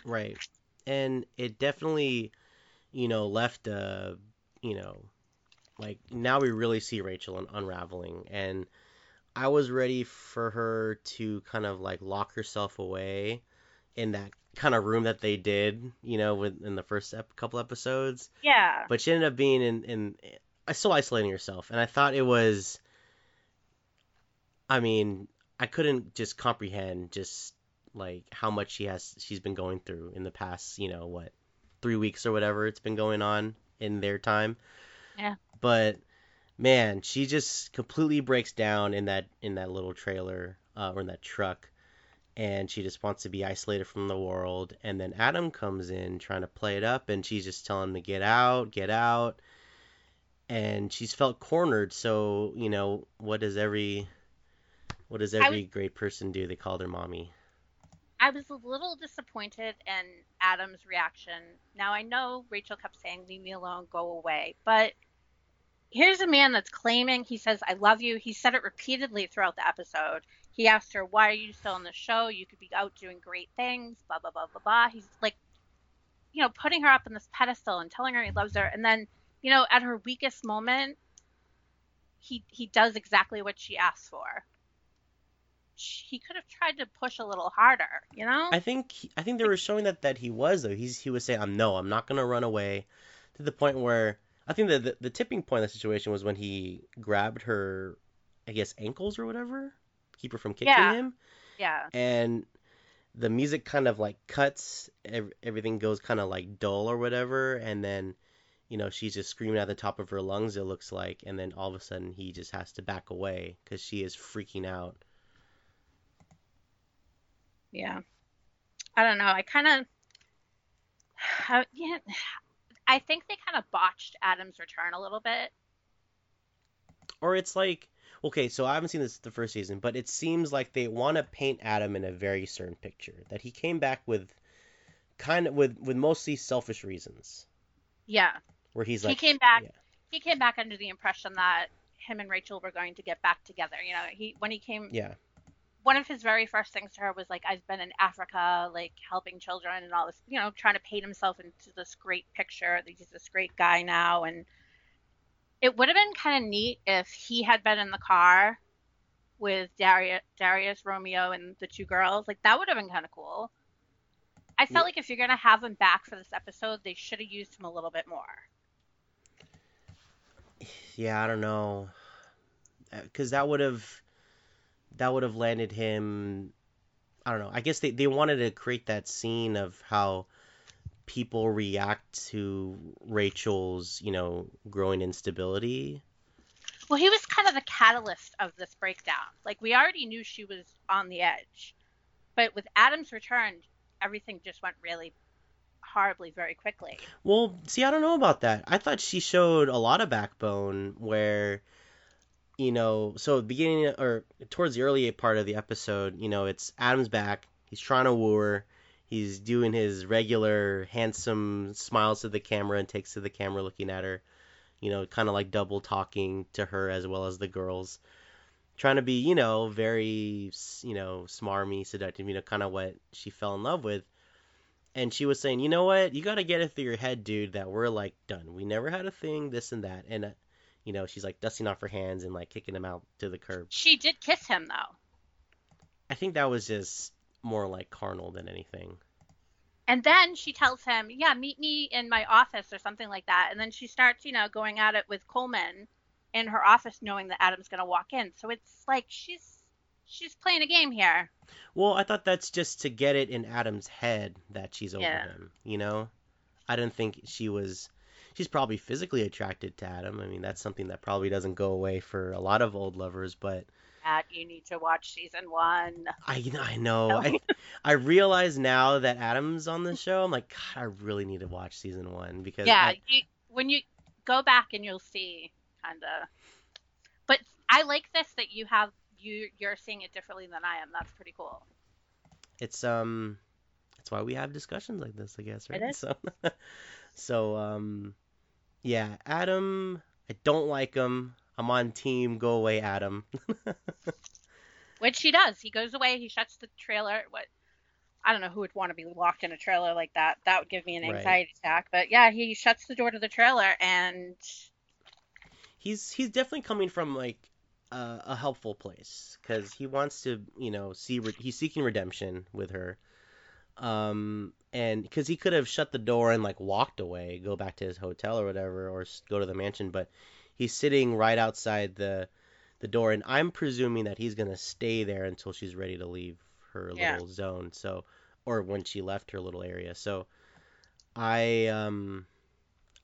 Right. And it definitely, you know, left a, you know, like now we really see Rachel un- unraveling and I was ready for her to kind of like lock herself away in that kind of room that they did, you know, with, in the first ep- couple episodes. Yeah. but she ended up being in in uh, still isolating herself and i thought it was i mean i couldn't just comprehend just like how much she has she's been going through in the past you know what three weeks or whatever it's been going on in their time Yeah. but man she just completely breaks down in that in that little trailer uh, or in that truck and she just wants to be isolated from the world and then adam comes in trying to play it up and she's just telling him to get out get out and she's felt cornered so you know what does every what does every great person do they call their mommy I was a little disappointed in Adam's reaction. Now I know Rachel kept saying, "Leave me alone, go away," but here's a man that's claiming he says, "I love you." He said it repeatedly throughout the episode. He asked her, "Why are you still on the show? You could be out doing great things." Blah blah blah blah blah. He's like, you know, putting her up on this pedestal and telling her he loves her, and then, you know, at her weakest moment, he he does exactly what she asked for. He could have tried to push a little harder, you know? i think i think they were showing that that he was though he's he was saying i'm no i'm not gonna run away to the point where i think that the, the tipping point of the situation was when he grabbed her I guess ankles or whatever, keep her from kicking Yeah. him. Yeah. And the music kind of like cuts, ev- everything goes kind of like dull or whatever, and then you know she's just screaming at the top of her lungs. It looks like, and then all of a sudden he just has to back away because she is freaking out. Yeah. I don't know. I kind of, [SIGHS] I, yeah, I think they kind of botched Adam's return a little bit. Or it's like, okay, so I haven't seen this the first season, but it seems like they want to paint Adam in a very certain picture that he came back with, kind of with with mostly selfish reasons, Yeah. where he's like he came back. yeah. He came back under the impression that him and Rachel were going to get back together. You know, he when he came, yeah, one of his very first things to her was like, "I've been in Africa, like helping children and all this." You know, trying to paint himself into this great picture that he's this great guy now. And it would have been kind of neat if he had been in the car with Darius, Darius, Romeo, and the two girls. Like that would have been kind of cool. I felt Yeah. like if you're gonna have him back for this episode, they should have used him a little bit more. yeah, I don't know, uh, because that would have that would have landed him. I don't know. I guess they they wanted to create that scene of how people react to Rachel's, you know, growing instability. Well, he was kind of the catalyst of this breakdown. Like we already knew she was on the edge, but with Adam's return, everything just went really horribly very quickly. Well, see, I don't know about that. I thought she showed a lot of backbone where, you know, so beginning or towards the early part of the episode, you know, it's Adam's back. He's trying to woo her. He's doing his regular handsome smiles to the camera and takes to the camera looking at her. You know, kind of like double talking to her as well as the girls. Trying to be, you know, very, you know, smarmy, seductive, you know, kind of what she fell in love with and she was saying, you know what, you got to get it through your head, dude, that we're like done. We never had a thing, this and that, and uh, you know, she's like dusting off her hands and like kicking him out to the curb. She did kiss him though. I think that was just more like carnal than anything. And then she tells him, "Yeah, meet me in my office or something like that." And then she starts, you know, going at it with Coleman in her office knowing that Adam's going to walk in. So it's like she's she's playing a game here. Well, I thought that's just to get it in Adam's head that she's over Yeah. him. You know, I didn't think she was. She's probably physically attracted to Adam. I mean, that's something that probably doesn't go away for a lot of old lovers, but That you need to watch season 1. I I know. I I realize now that Adam's on the show. I'm like, God, I really need to watch season one because yeah, I- you, when you go back and you'll see kind of. But I like this that you have you you're seeing it differently than I am. That's pretty cool. it's um, that's why we have discussions like this, I guess, right? It is. So, [LAUGHS] so um, yeah, Adam, I don't like him. I'm on team go away, Adam. [LAUGHS] Which he does. He goes away. He shuts the trailer. What? I don't know who would want to be locked in a trailer like that. That would give me an Right. anxiety attack. But yeah, he shuts the door to the trailer and he's he's definitely coming from like uh, a helpful place because he wants to you know see re- he's seeking redemption with her um and because he could have shut the door and like walked away go back to his hotel or whatever or go to the mansion but he's sitting right outside the the door and i'm presuming that he's going to stay there until she's ready to leave her Yeah. little zone so or when she left her little area so i um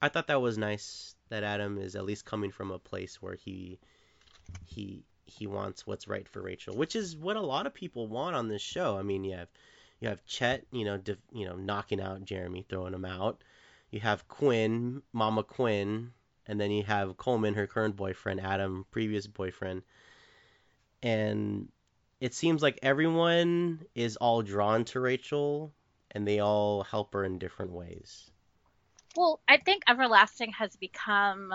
I thought that was nice that Adam is at least coming from a place where he he he wants what's right for Rachel, which is what a lot of people want on this show. I mean, you have you have Chet, you know, def, you know, knocking out Jeremy, throwing him out. You have Quinn, Mama Quinn, and then you have Coleman, her current boyfriend, Adam, previous boyfriend. And it seems like everyone is all drawn to Rachel and they all help her in different ways. well, I think Everlasting has become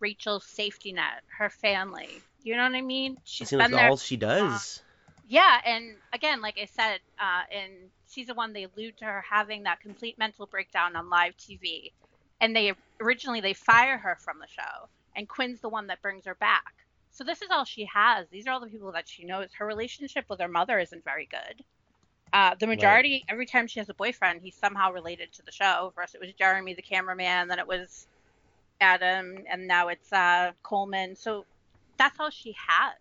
Rachel's safety net, her family. You know what I mean? She's been like there. all she does. Yeah, and again, like I said, uh, in season one, they allude to her having that complete mental breakdown on live TV, and they originally they fire her from the show, and Quinn's the one that brings her back. So this is all she has. These are all the people that she knows. Her relationship with her mother isn't very good. Uh, the majority, every time she has a boyfriend, he's somehow related to the show. First, it was Jeremy, the cameraman, then it was Adam, and now it's uh, Coleman. So that's all she has.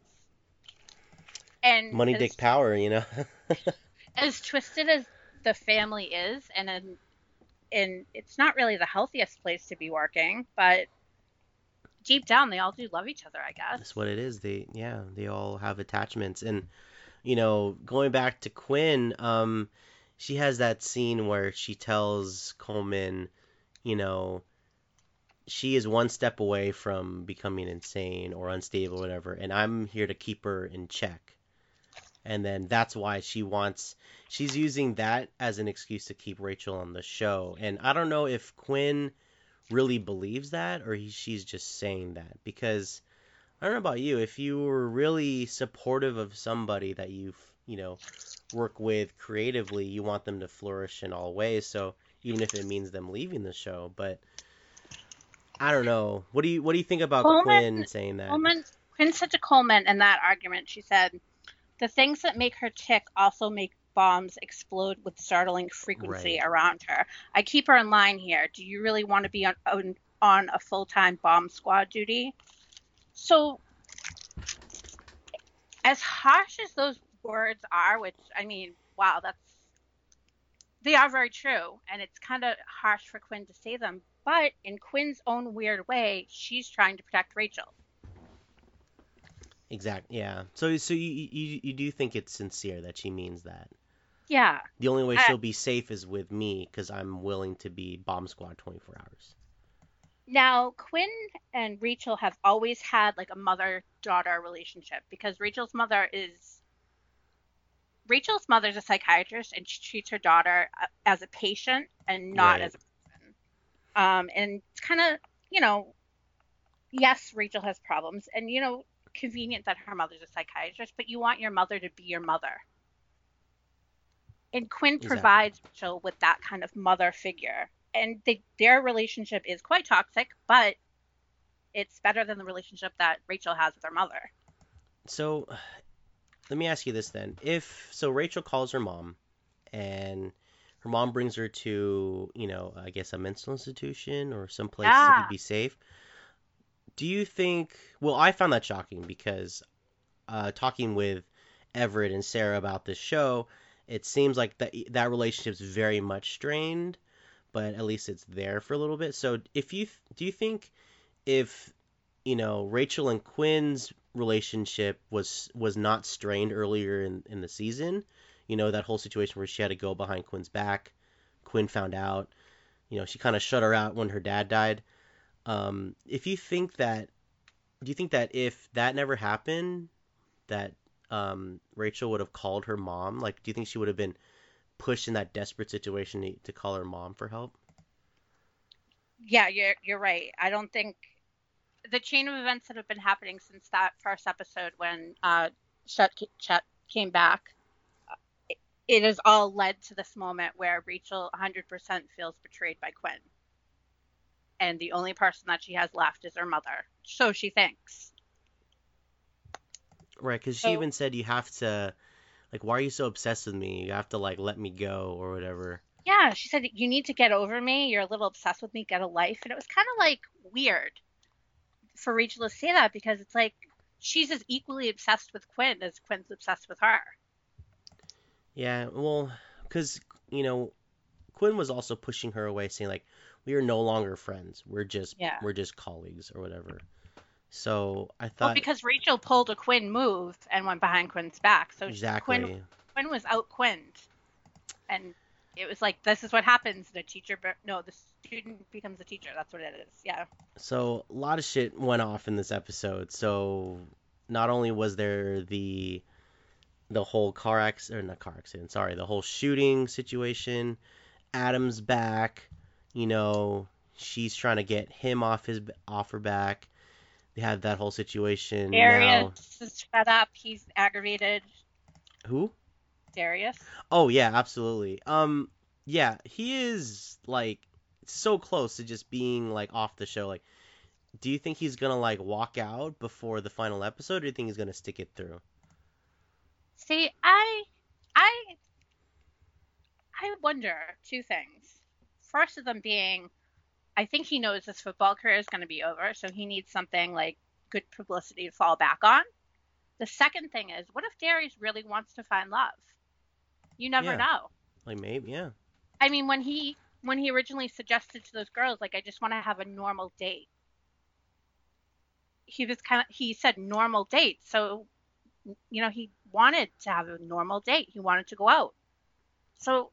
And Money, as, dick, power. You know. [LAUGHS] as twisted as the family is, and and it's not really the healthiest place to be working, but deep down they all do love each other, I guess. That's what it is. They yeah, they all have attachments and you know, going back to Quinn, um she has that scene where she tells Coleman, you know, she is one step away from becoming insane or unstable or whatever, and I'm here to keep her in check. And then that's why she wants she's using that as an excuse to keep Rachel on the show. And I don't know if Quinn really believes that or he, she's just saying that because I don't know about you if you were really supportive of somebody that you you know work with creatively you want them to flourish in all ways. So even if it means them leaving the show but I don't know. What do you what do you think about Coleman- Quinn saying that? Coleman, Quinn said to Coleman in that argument, she said, the things that make her tick also make bombs explode with startling frequency Right. around her. I keep her in line here. Do you really want to be on, on, on a full time bomb squad duty? So, as harsh as those words are, which, I mean, wow, that's. They are very true, and it's kind of harsh for Quinn to say them. But in Quinn's own weird way, she's trying to protect Rachel. Exactly. Yeah. So so you, you you do think it's sincere that she means that. Yeah. The only way I- she'll be safe is with me because I'm willing to be bomb squad 24 hours. Now, Quinn and Rachel have always had like a mother daughter relationship because Rachel's mother is. Rachel's mother's a psychiatrist and she treats her daughter uh, as a patient and not Right. as a person. Um, and it's kind of, you know, yes, Rachel has problems and, you know, convenient that her mother's a psychiatrist, but you want your mother to be your mother. And Quinn Exactly. provides Rachel with that kind of mother figure. And they, their relationship is quite toxic, but it's better than the relationship that Rachel has with her mother. So [SIGHS] let me ask you this then. If so Rachel calls her mom and her mom brings her to, you know, I guess a mental institution or some place that Yeah. could be safe. Do you think well, I found that shocking because uh talking with Everett and Sarah about this show, it seems like that that relationship's very much strained, but at least it's there for a little bit. So if you do you think if you know Rachel and Quinn's relationship was was not strained earlier in, in the season. You know, that whole situation where she had to go behind Quinn's back. Quinn found out. You know, she kind of shut her out when her dad died. Um, if you think that, do you think that if that never happened, that um, Rachel would have called her mom? Like, do you think she would have been pushed in that desperate situation to, to call her mom for help? Yeah, you're you're right. I don't think the chain of events that have been happening since that first episode when uh, Chet, Chet came back, it has all led to this moment where Rachel 100% feels betrayed by Quinn, and the only person that she has left is her mother. So she thinks. Right, because she even said you have to, like, why are you so obsessed with me? You have to like let me go or whatever. Yeah, she said you need to get over me. You're a little obsessed with me. Get a life, and it was kind of like weird for Rachel to say that because it's like she's as equally obsessed with Quinn as Quinn's obsessed with her. Yeah, well, because you know, Quinn was also pushing her away, saying like, "We are no longer friends. We're just Yeah. we're just colleagues or whatever." So I thought. Well, because Rachel pulled a Quinn move and went behind Quinn's back, so exactly. Quinn Quinn was out Quinned, and it was like this is what happens. The teacher, no, the student becomes a teacher. That's what it is. Yeah. So a lot of shit went off in this episode. So not only was there the the whole car accident, or not car accident, sorry, the whole shooting situation. Adam's back. You know, she's trying to get him off his off her back. They have that whole situation now. Darius is fed up. He's aggravated. Who? Darius. Oh yeah, absolutely. Um, yeah, he is like so close to just being like off the show. Like, do you think he's gonna like walk out before the final episode, or do you think he's gonna stick it through? See, I, I, I wonder two things. First of them being, I think he knows his football career is going to be over, so he needs something like good publicity to fall back on. The second thing is, what if Darius really wants to find love? You never Yeah. know. Like maybe, yeah. I mean, when he when he originally suggested to those girls, like, I just want to have a normal date. He was kind of he said normal date, so you know he wanted to have a normal date. He wanted to go out, so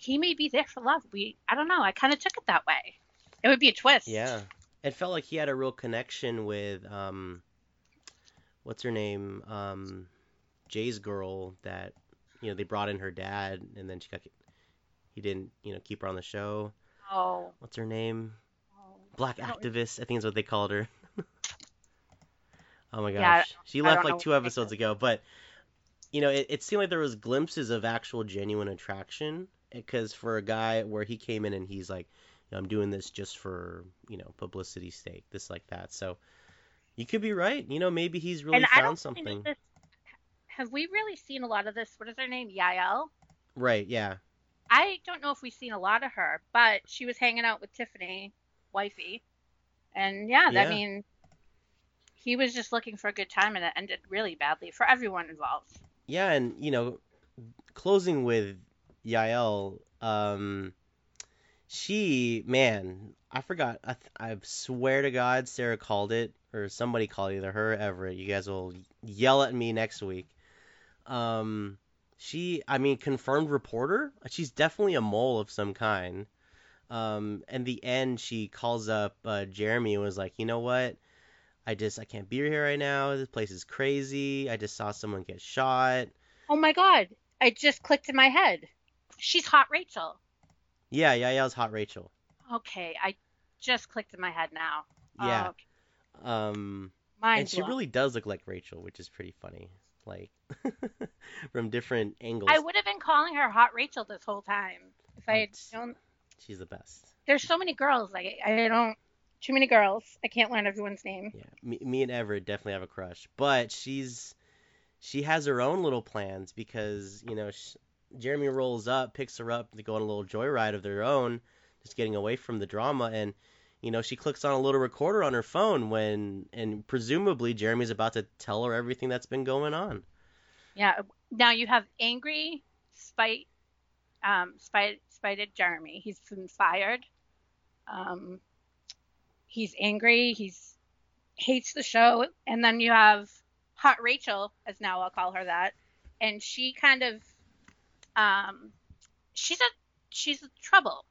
he may be there for love. We I don't know. I kind of took it that way. It would be a twist. Yeah. It felt like he had a real connection with um what's her name? Um Jay's girl that you know, they brought in her dad and then she got he didn't, you know, keep her on the show. Oh. What's her name? oh. Black I activist, I think is what they called her. [LAUGHS] oh my gosh. Yeah, she left like two episodes ago, but you know, it, it seemed like there was glimpses of actual genuine attraction because for a guy where he came in and he's like, I'm doing this just for, you know, publicity sake, this like that. So you could be right. You know, maybe he's really and found something. this. Have we really seen a lot of this? What is her name? Yael. Right, yeah. I don't know if we've seen a lot of her, but she was hanging out with Tiffany, wifey, and yeah, Yeah. I mean, he was just looking for a good time, and it ended really badly for everyone involved. Yeah, and you know, closing with Yael, um, she, man, I forgot. I, I swear to God, Sarah called it, or somebody called it, either her or Everett. You guys will yell at me next week. Um, she, I mean, confirmed reporter. She's definitely a mole of some kind. Um, in the end, she calls up uh, Jeremy and was like, you know what? I just I can't be here right now. This place is crazy. I just saw someone get shot. Oh my God! I just clicked in my head. She's hot Rachel. Yeah, yeah, yeah. It Hot Rachel. Okay, I just clicked in my head now. Yeah. Oh, Um, mind and she blown. really does look like Rachel, which is pretty funny. Like [LAUGHS] from different angles. I would have been calling her hot Rachel this whole time if I had known. She's the best. There's so many girls. Like I don't. Too many girls. I can't learn everyone's name. Yeah, me, me and Everett definitely have a crush, but she's she has her own little plans because you know sh Jeremy rolls up, picks her up they go on a little joyride of their own, just getting away from the drama, and you know she clicks on a little recorder on her phone when and presumably Jeremy's about to tell her everything that's been going on. Yeah. Now you have angry, spite, um, spite, spited Jeremy. He's been fired. Um, he's angry. He's hates the show. And then you have hot Rachel, as now I'll call her that, and she kind of, um, she's a she's a trouble.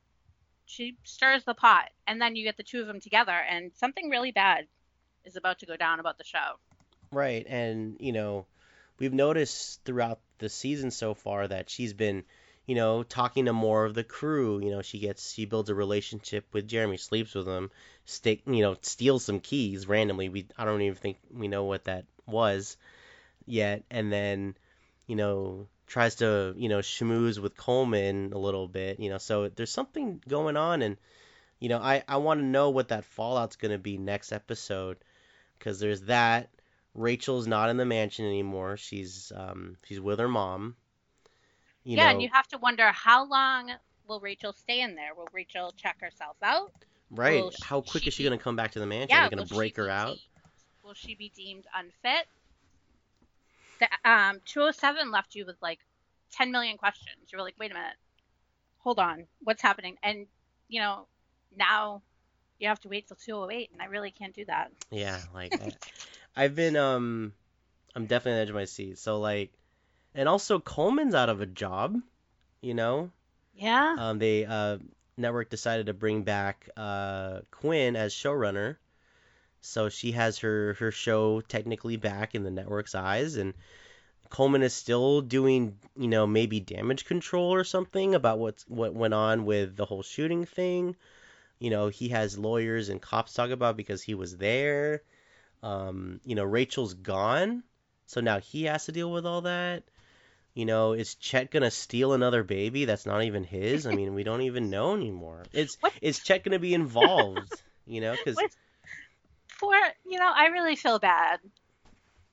She stirs the pot, and then you get the two of them together, and something really bad is about to go down about the show. Right, and you know, we've noticed throughout the season so far that she's been, you know, talking to more of the crew. You know, she gets she builds a relationship with Jeremy, sleeps with him, stick, you know, steals some keys randomly. We I don't even think we know what that was yet, and then, you know, tries to you know schmooze with Coleman a little bit. You know, so there's something going on, and you know, I I want to know what that fallout's gonna be next episode, because there's that. Rachel's not in the mansion anymore. She's um she's with her mom. You yeah, know, and you have to wonder how long will Rachel stay in there? Will Rachel check herself out? right. will How quick is she she gonna come back to the mansion? Yeah, Are they gonna break her out? will she be deemed unfit? The um 207 left you with like 10 million questions. You were like, wait a minute, hold on, what's happening? And you know, now you have to wait till 208, and I really can't do that. Yeah, like I, [LAUGHS] I've been um I'm definitely on the edge of my seat. So like and also Coleman's out of a job, you know? Yeah. Um they uh network decided to bring back uh Quinn as showrunner. So she has her her show technically back in the network's eyes and Coleman is still doing, you know, maybe damage control or something about what's what went on with the whole shooting thing. You know, he has lawyers and cops talk about because he was there. Um, you know, Rachel's gone, so now he has to deal with all that. You know, is Chet gonna steal another baby that's not even his? I mean, we don't even know anymore. Is [LAUGHS] What? is Chet gonna be involved? You know, because? Poor, you know, I really feel bad.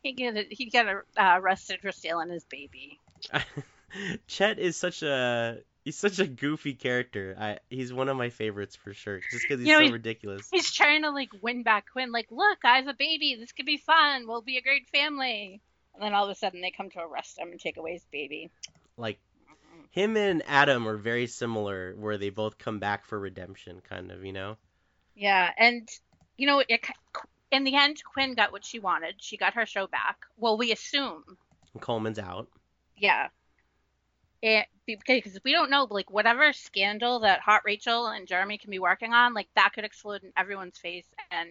He get he got uh, arrested for stealing his baby. [LAUGHS] Chet is such a He's such a goofy character. I he's one of my favorites for sure, just because he's You know, so he- ridiculous. He's trying to like win back Quinn. Like, look, I have a baby. This could be fun. We'll be a great family. And then all of a sudden they come to arrest him and take away his baby. Like him and Adam are very similar, where they both come back for redemption, kind of, you know. Yeah, and you know, it, in the end, Quinn got what she wanted. She got her show back. Well, we assume, Coleman's out. yeah. It, because we don't know, like whatever scandal that Hot Rachel and Jeremy can be working on, like that could explode in everyone's face, and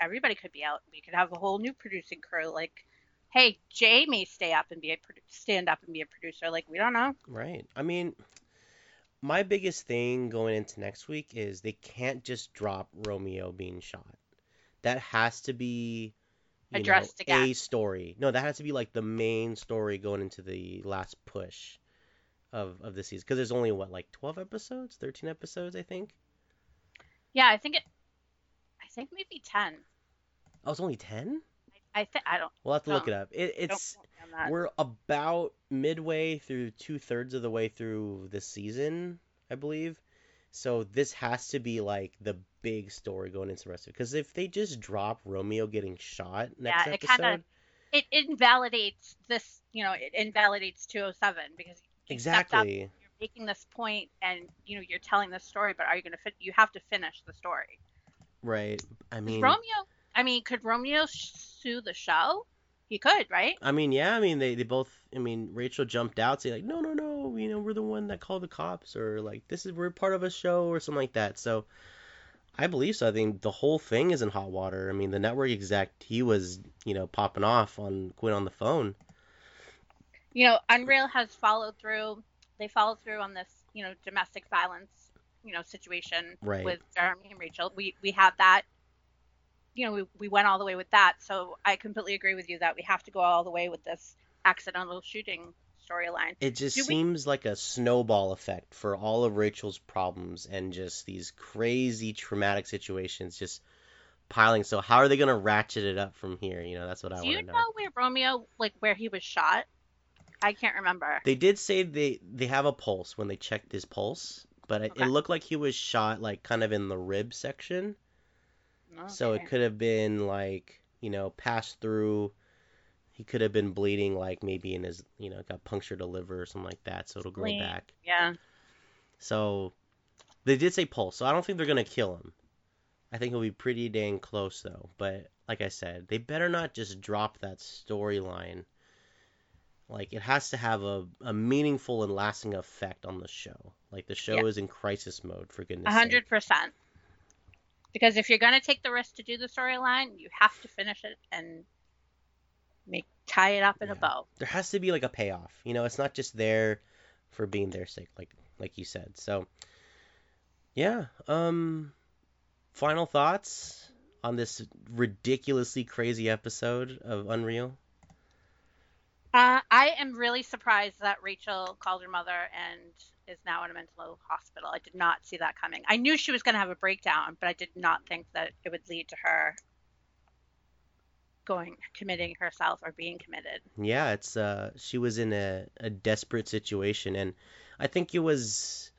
everybody could be out. We could have a whole new producing crew. Like, hey, Jay may stay up and be a stand up and be a producer. Like, we don't know. Right. I mean, my biggest thing going into next week is they can't just drop Romeo being shot. That has to be you know, Addressed again. a story. No, that has to be like the main story going into the last push of of the season because there's only what like 12 episodes, 13 episodes, I think. Yeah, I think it. I think maybe ten. Oh, it's only 10? I think I don't. We'll have to look it up. It, it's quote me on that. we're about midway through two thirds of the way through the season, I believe. So this has to be like the big story going into the rest of it. Because if they just drop Romeo getting shot next Yeah, it episode, kinda- it invalidates this. You know, it invalidates 207 because up, exactly. you're making this point, and you know you're telling this story, but are you going to fit? You have to finish the story. Right. I mean, Romeo. I mean, could Romeo sue the show? He could, right? I mean, yeah. I mean, they, they both. I mean, Rachel jumped out, saying like, no, no, no. You know, we're the one that called the cops, or like, this is we're part of a show, or something like that. So, I believe so. I think the whole thing is in hot water. I mean, the network exec, he was, you know, popping off on Quinn on the phone. You know, Unreal has followed through. They followed through on this, you know, domestic violence, you know, situation Right. with Jeremy and Rachel. We we had that. You know, we, we went all the way with that. So I completely agree with you that we have to go all the way with this accidental shooting storyline. It just Do we- seems like a snowball effect for all of Rachel's problems and just these crazy traumatic situations just piling. So how are they gonna ratchet it up from here? You know, that's what I Do want you to know. know. where Romeo, like where he was shot? I can't remember. They did say they they have a pulse when they checked his pulse, but it, it looked like he was shot like kind of in the rib section. So it could have been like, you know, passed through. He could have been bleeding like maybe in his, you know, got punctured a liver or something like that, so it'll grow back. Yeah. So they did say pulse, so I don't think they're gonna kill him. I think he'll be pretty dang close though. But like I said, they better not just drop that storyline. Like it has to have a, a meaningful and lasting effect on the show. Like the show Yeah. is in crisis mode for goodness hundred percent. Because if you're gonna take the risk to do the storyline, you have to finish it and make tie it up in a bow. there has to be like a payoff. You know, it's not just there for being there sake, like like you said. So yeah. Um final thoughts on this ridiculously crazy episode of Unreal? Uh, I am really surprised that Rachel called her mother and is now in a mental hospital. I did not see that coming. I knew she was going to have a breakdown, but I did not think that it would lead to her going committing herself or being committed. Yeah, it's uh she was in a, a desperate situation and I think it was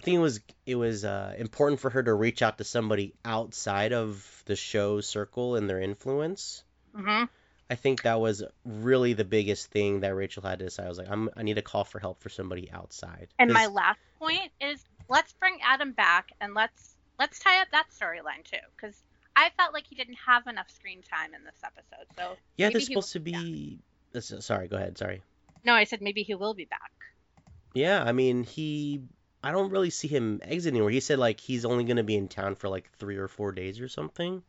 I think it was it was uh important for her to reach out to somebody outside of the show circle and their influence. hmm I think that was really the biggest thing that Rachel had to decide. I was like, I'm, I need to call for help for somebody outside. And my last point is let's bring Adam back and let's let's tie up that storyline too, because I felt like he didn't have enough screen time in this episode. So yeah, maybe there's supposed to be back. be. Sorry, go ahead. Sorry. no, I said maybe he will be back. Yeah, I mean, he. I don't really see him exiting anywhere. He said like he's only gonna be in town for like three or four days or something.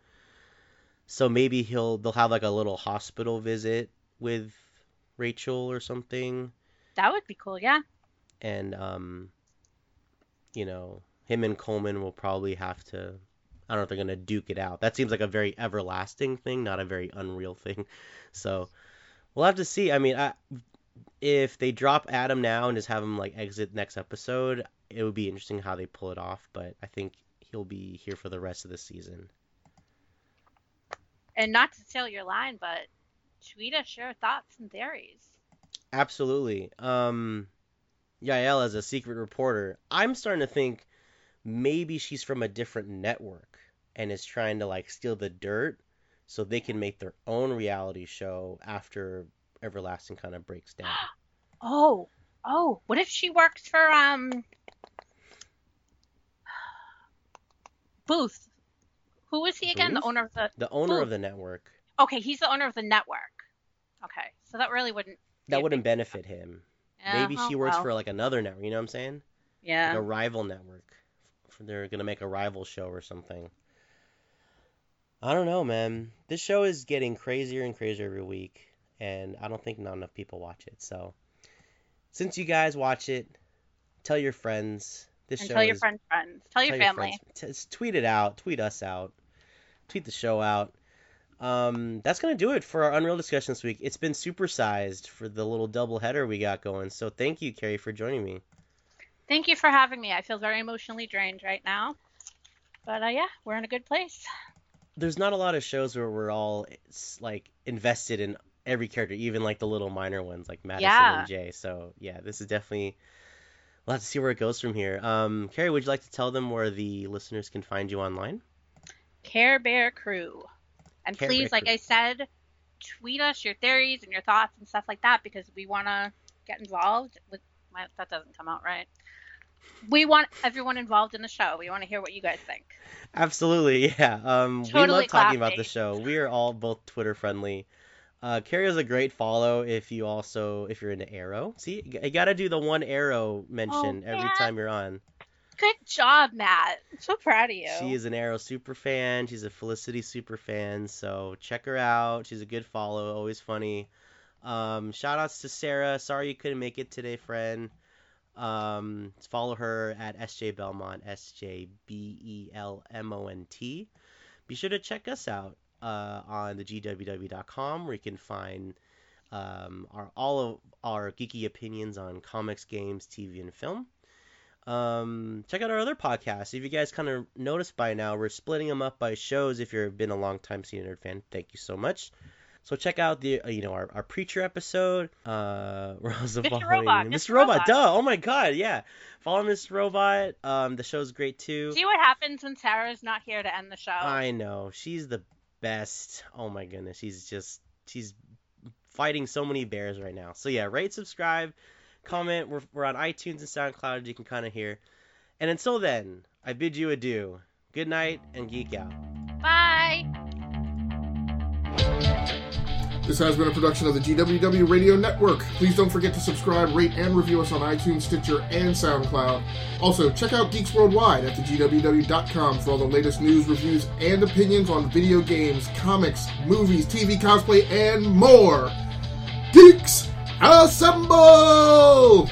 So maybe he'll they'll have like a little hospital visit with Rachel or something, That would be cool. Yeah. and um, you know, him and Coleman will probably have to. I don't know if they're gonna duke it out. That seems like a very everlasting thing, not a very unreal thing. [LAUGHS] So we'll have to see. I mean, I, if they drop Adam now and just have him like exit next episode, it would be interesting how they pull it off. But I think he'll be here for the rest of the season. And not to steal your line, but tweet us your thoughts and theories. Absolutely. Um, Yael as a secret reporter, I'm starting to think maybe she's from a different network and is trying to like steal the dirt so they can make their own reality show after Everlasting kind of breaks down. [GASPS] Oh, oh, what if she works for um [SIGHS] Booth? Who is he again? The owner of the. The owner of the network. Okay, he's the owner of the network. Okay, so that really wouldn't. That wouldn't benefit him. Yeah, Maybe she oh, works well. for like another network, you know what I'm saying? Like Yeah. a rival network. They're gonna make a rival show or something. I don't know, man. This show is getting crazier and crazier every week, and I don't think not enough people watch it. So, since you guys watch it, tell your friends. This And show tell your is friends, friends. Tell your tell family. friends. T- tweet it out. Tweet us out. Tweet the show out. Um, that's gonna do it for our Unreal discussion this week. It's been supersized for the little double header we got going. So thank you, Carrie, for joining me. Thank you for having me. I feel very emotionally drained right now. But uh, yeah, we're in a good place. There's not a lot of shows where we're all like invested in every character, even like the little minor ones like Madison Yeah. and Jay. So yeah, this is definitely. We'll have to see where it goes from here. Um, Carrie, would you like to tell them where the listeners can find you online? Care Bear Crew. And Care please, Bear like Crew. I said, tweet us your theories and your thoughts and stuff like that because we want to get involved with. My, that doesn't come out right. We want everyone involved in the show. We want to hear what you guys think. Absolutely, [LAUGHS] yeah. Um, we Totally love talking about the show. We are all both Twitter friendly. Uh, Carrie is a great follow if you also if you're into Arrow. See, you got to do the one Arrow mention every Oh, man. time you're on. Good job, Matt. So proud of you. She is an Arrow super fan. She's a Felicity super fan. So check her out. She's a good follow. Always funny. Um, shout outs to Sarah. Sorry you couldn't make it today, friend. Um, follow her at SJ Belmont, S J B E L M O N T. Be sure to check us out uh, on the GWW.com where you can find um, our all of our geeky opinions on comics, games, TV, and film. Um, check out our other podcasts. If you guys kind of noticed by now, we're splitting them up by shows. If you've been a long time Cine Nerd fan, thank you so much. So check out the uh, you know our, our preacher episode. Uh, [LAUGHS] we're also Mr. following Robot, Mr. Mr. Robot. Robot. Duh! Oh my God, yeah. Follow Mr. Robot. Um, the show's great too. See what happens when Sarah's not here to end the show. I know she's the best. Oh my goodness, she's just she's fighting so many bears right now. So yeah, rate, subscribe, comment. We're we're on iTunes and SoundCloud. You can kind of hear. And until then, I bid you adieu. Good night and geek out. Bye. This has been a production of the GWW Radio Network. Please don't forget to subscribe, rate, and review us on iTunes, Stitcher, and SoundCloud. Also, check out Geeks Worldwide at thegww.com for all the latest news, reviews, and opinions on video games, comics, movies, TV cosplay, and more. Geeks, assemble!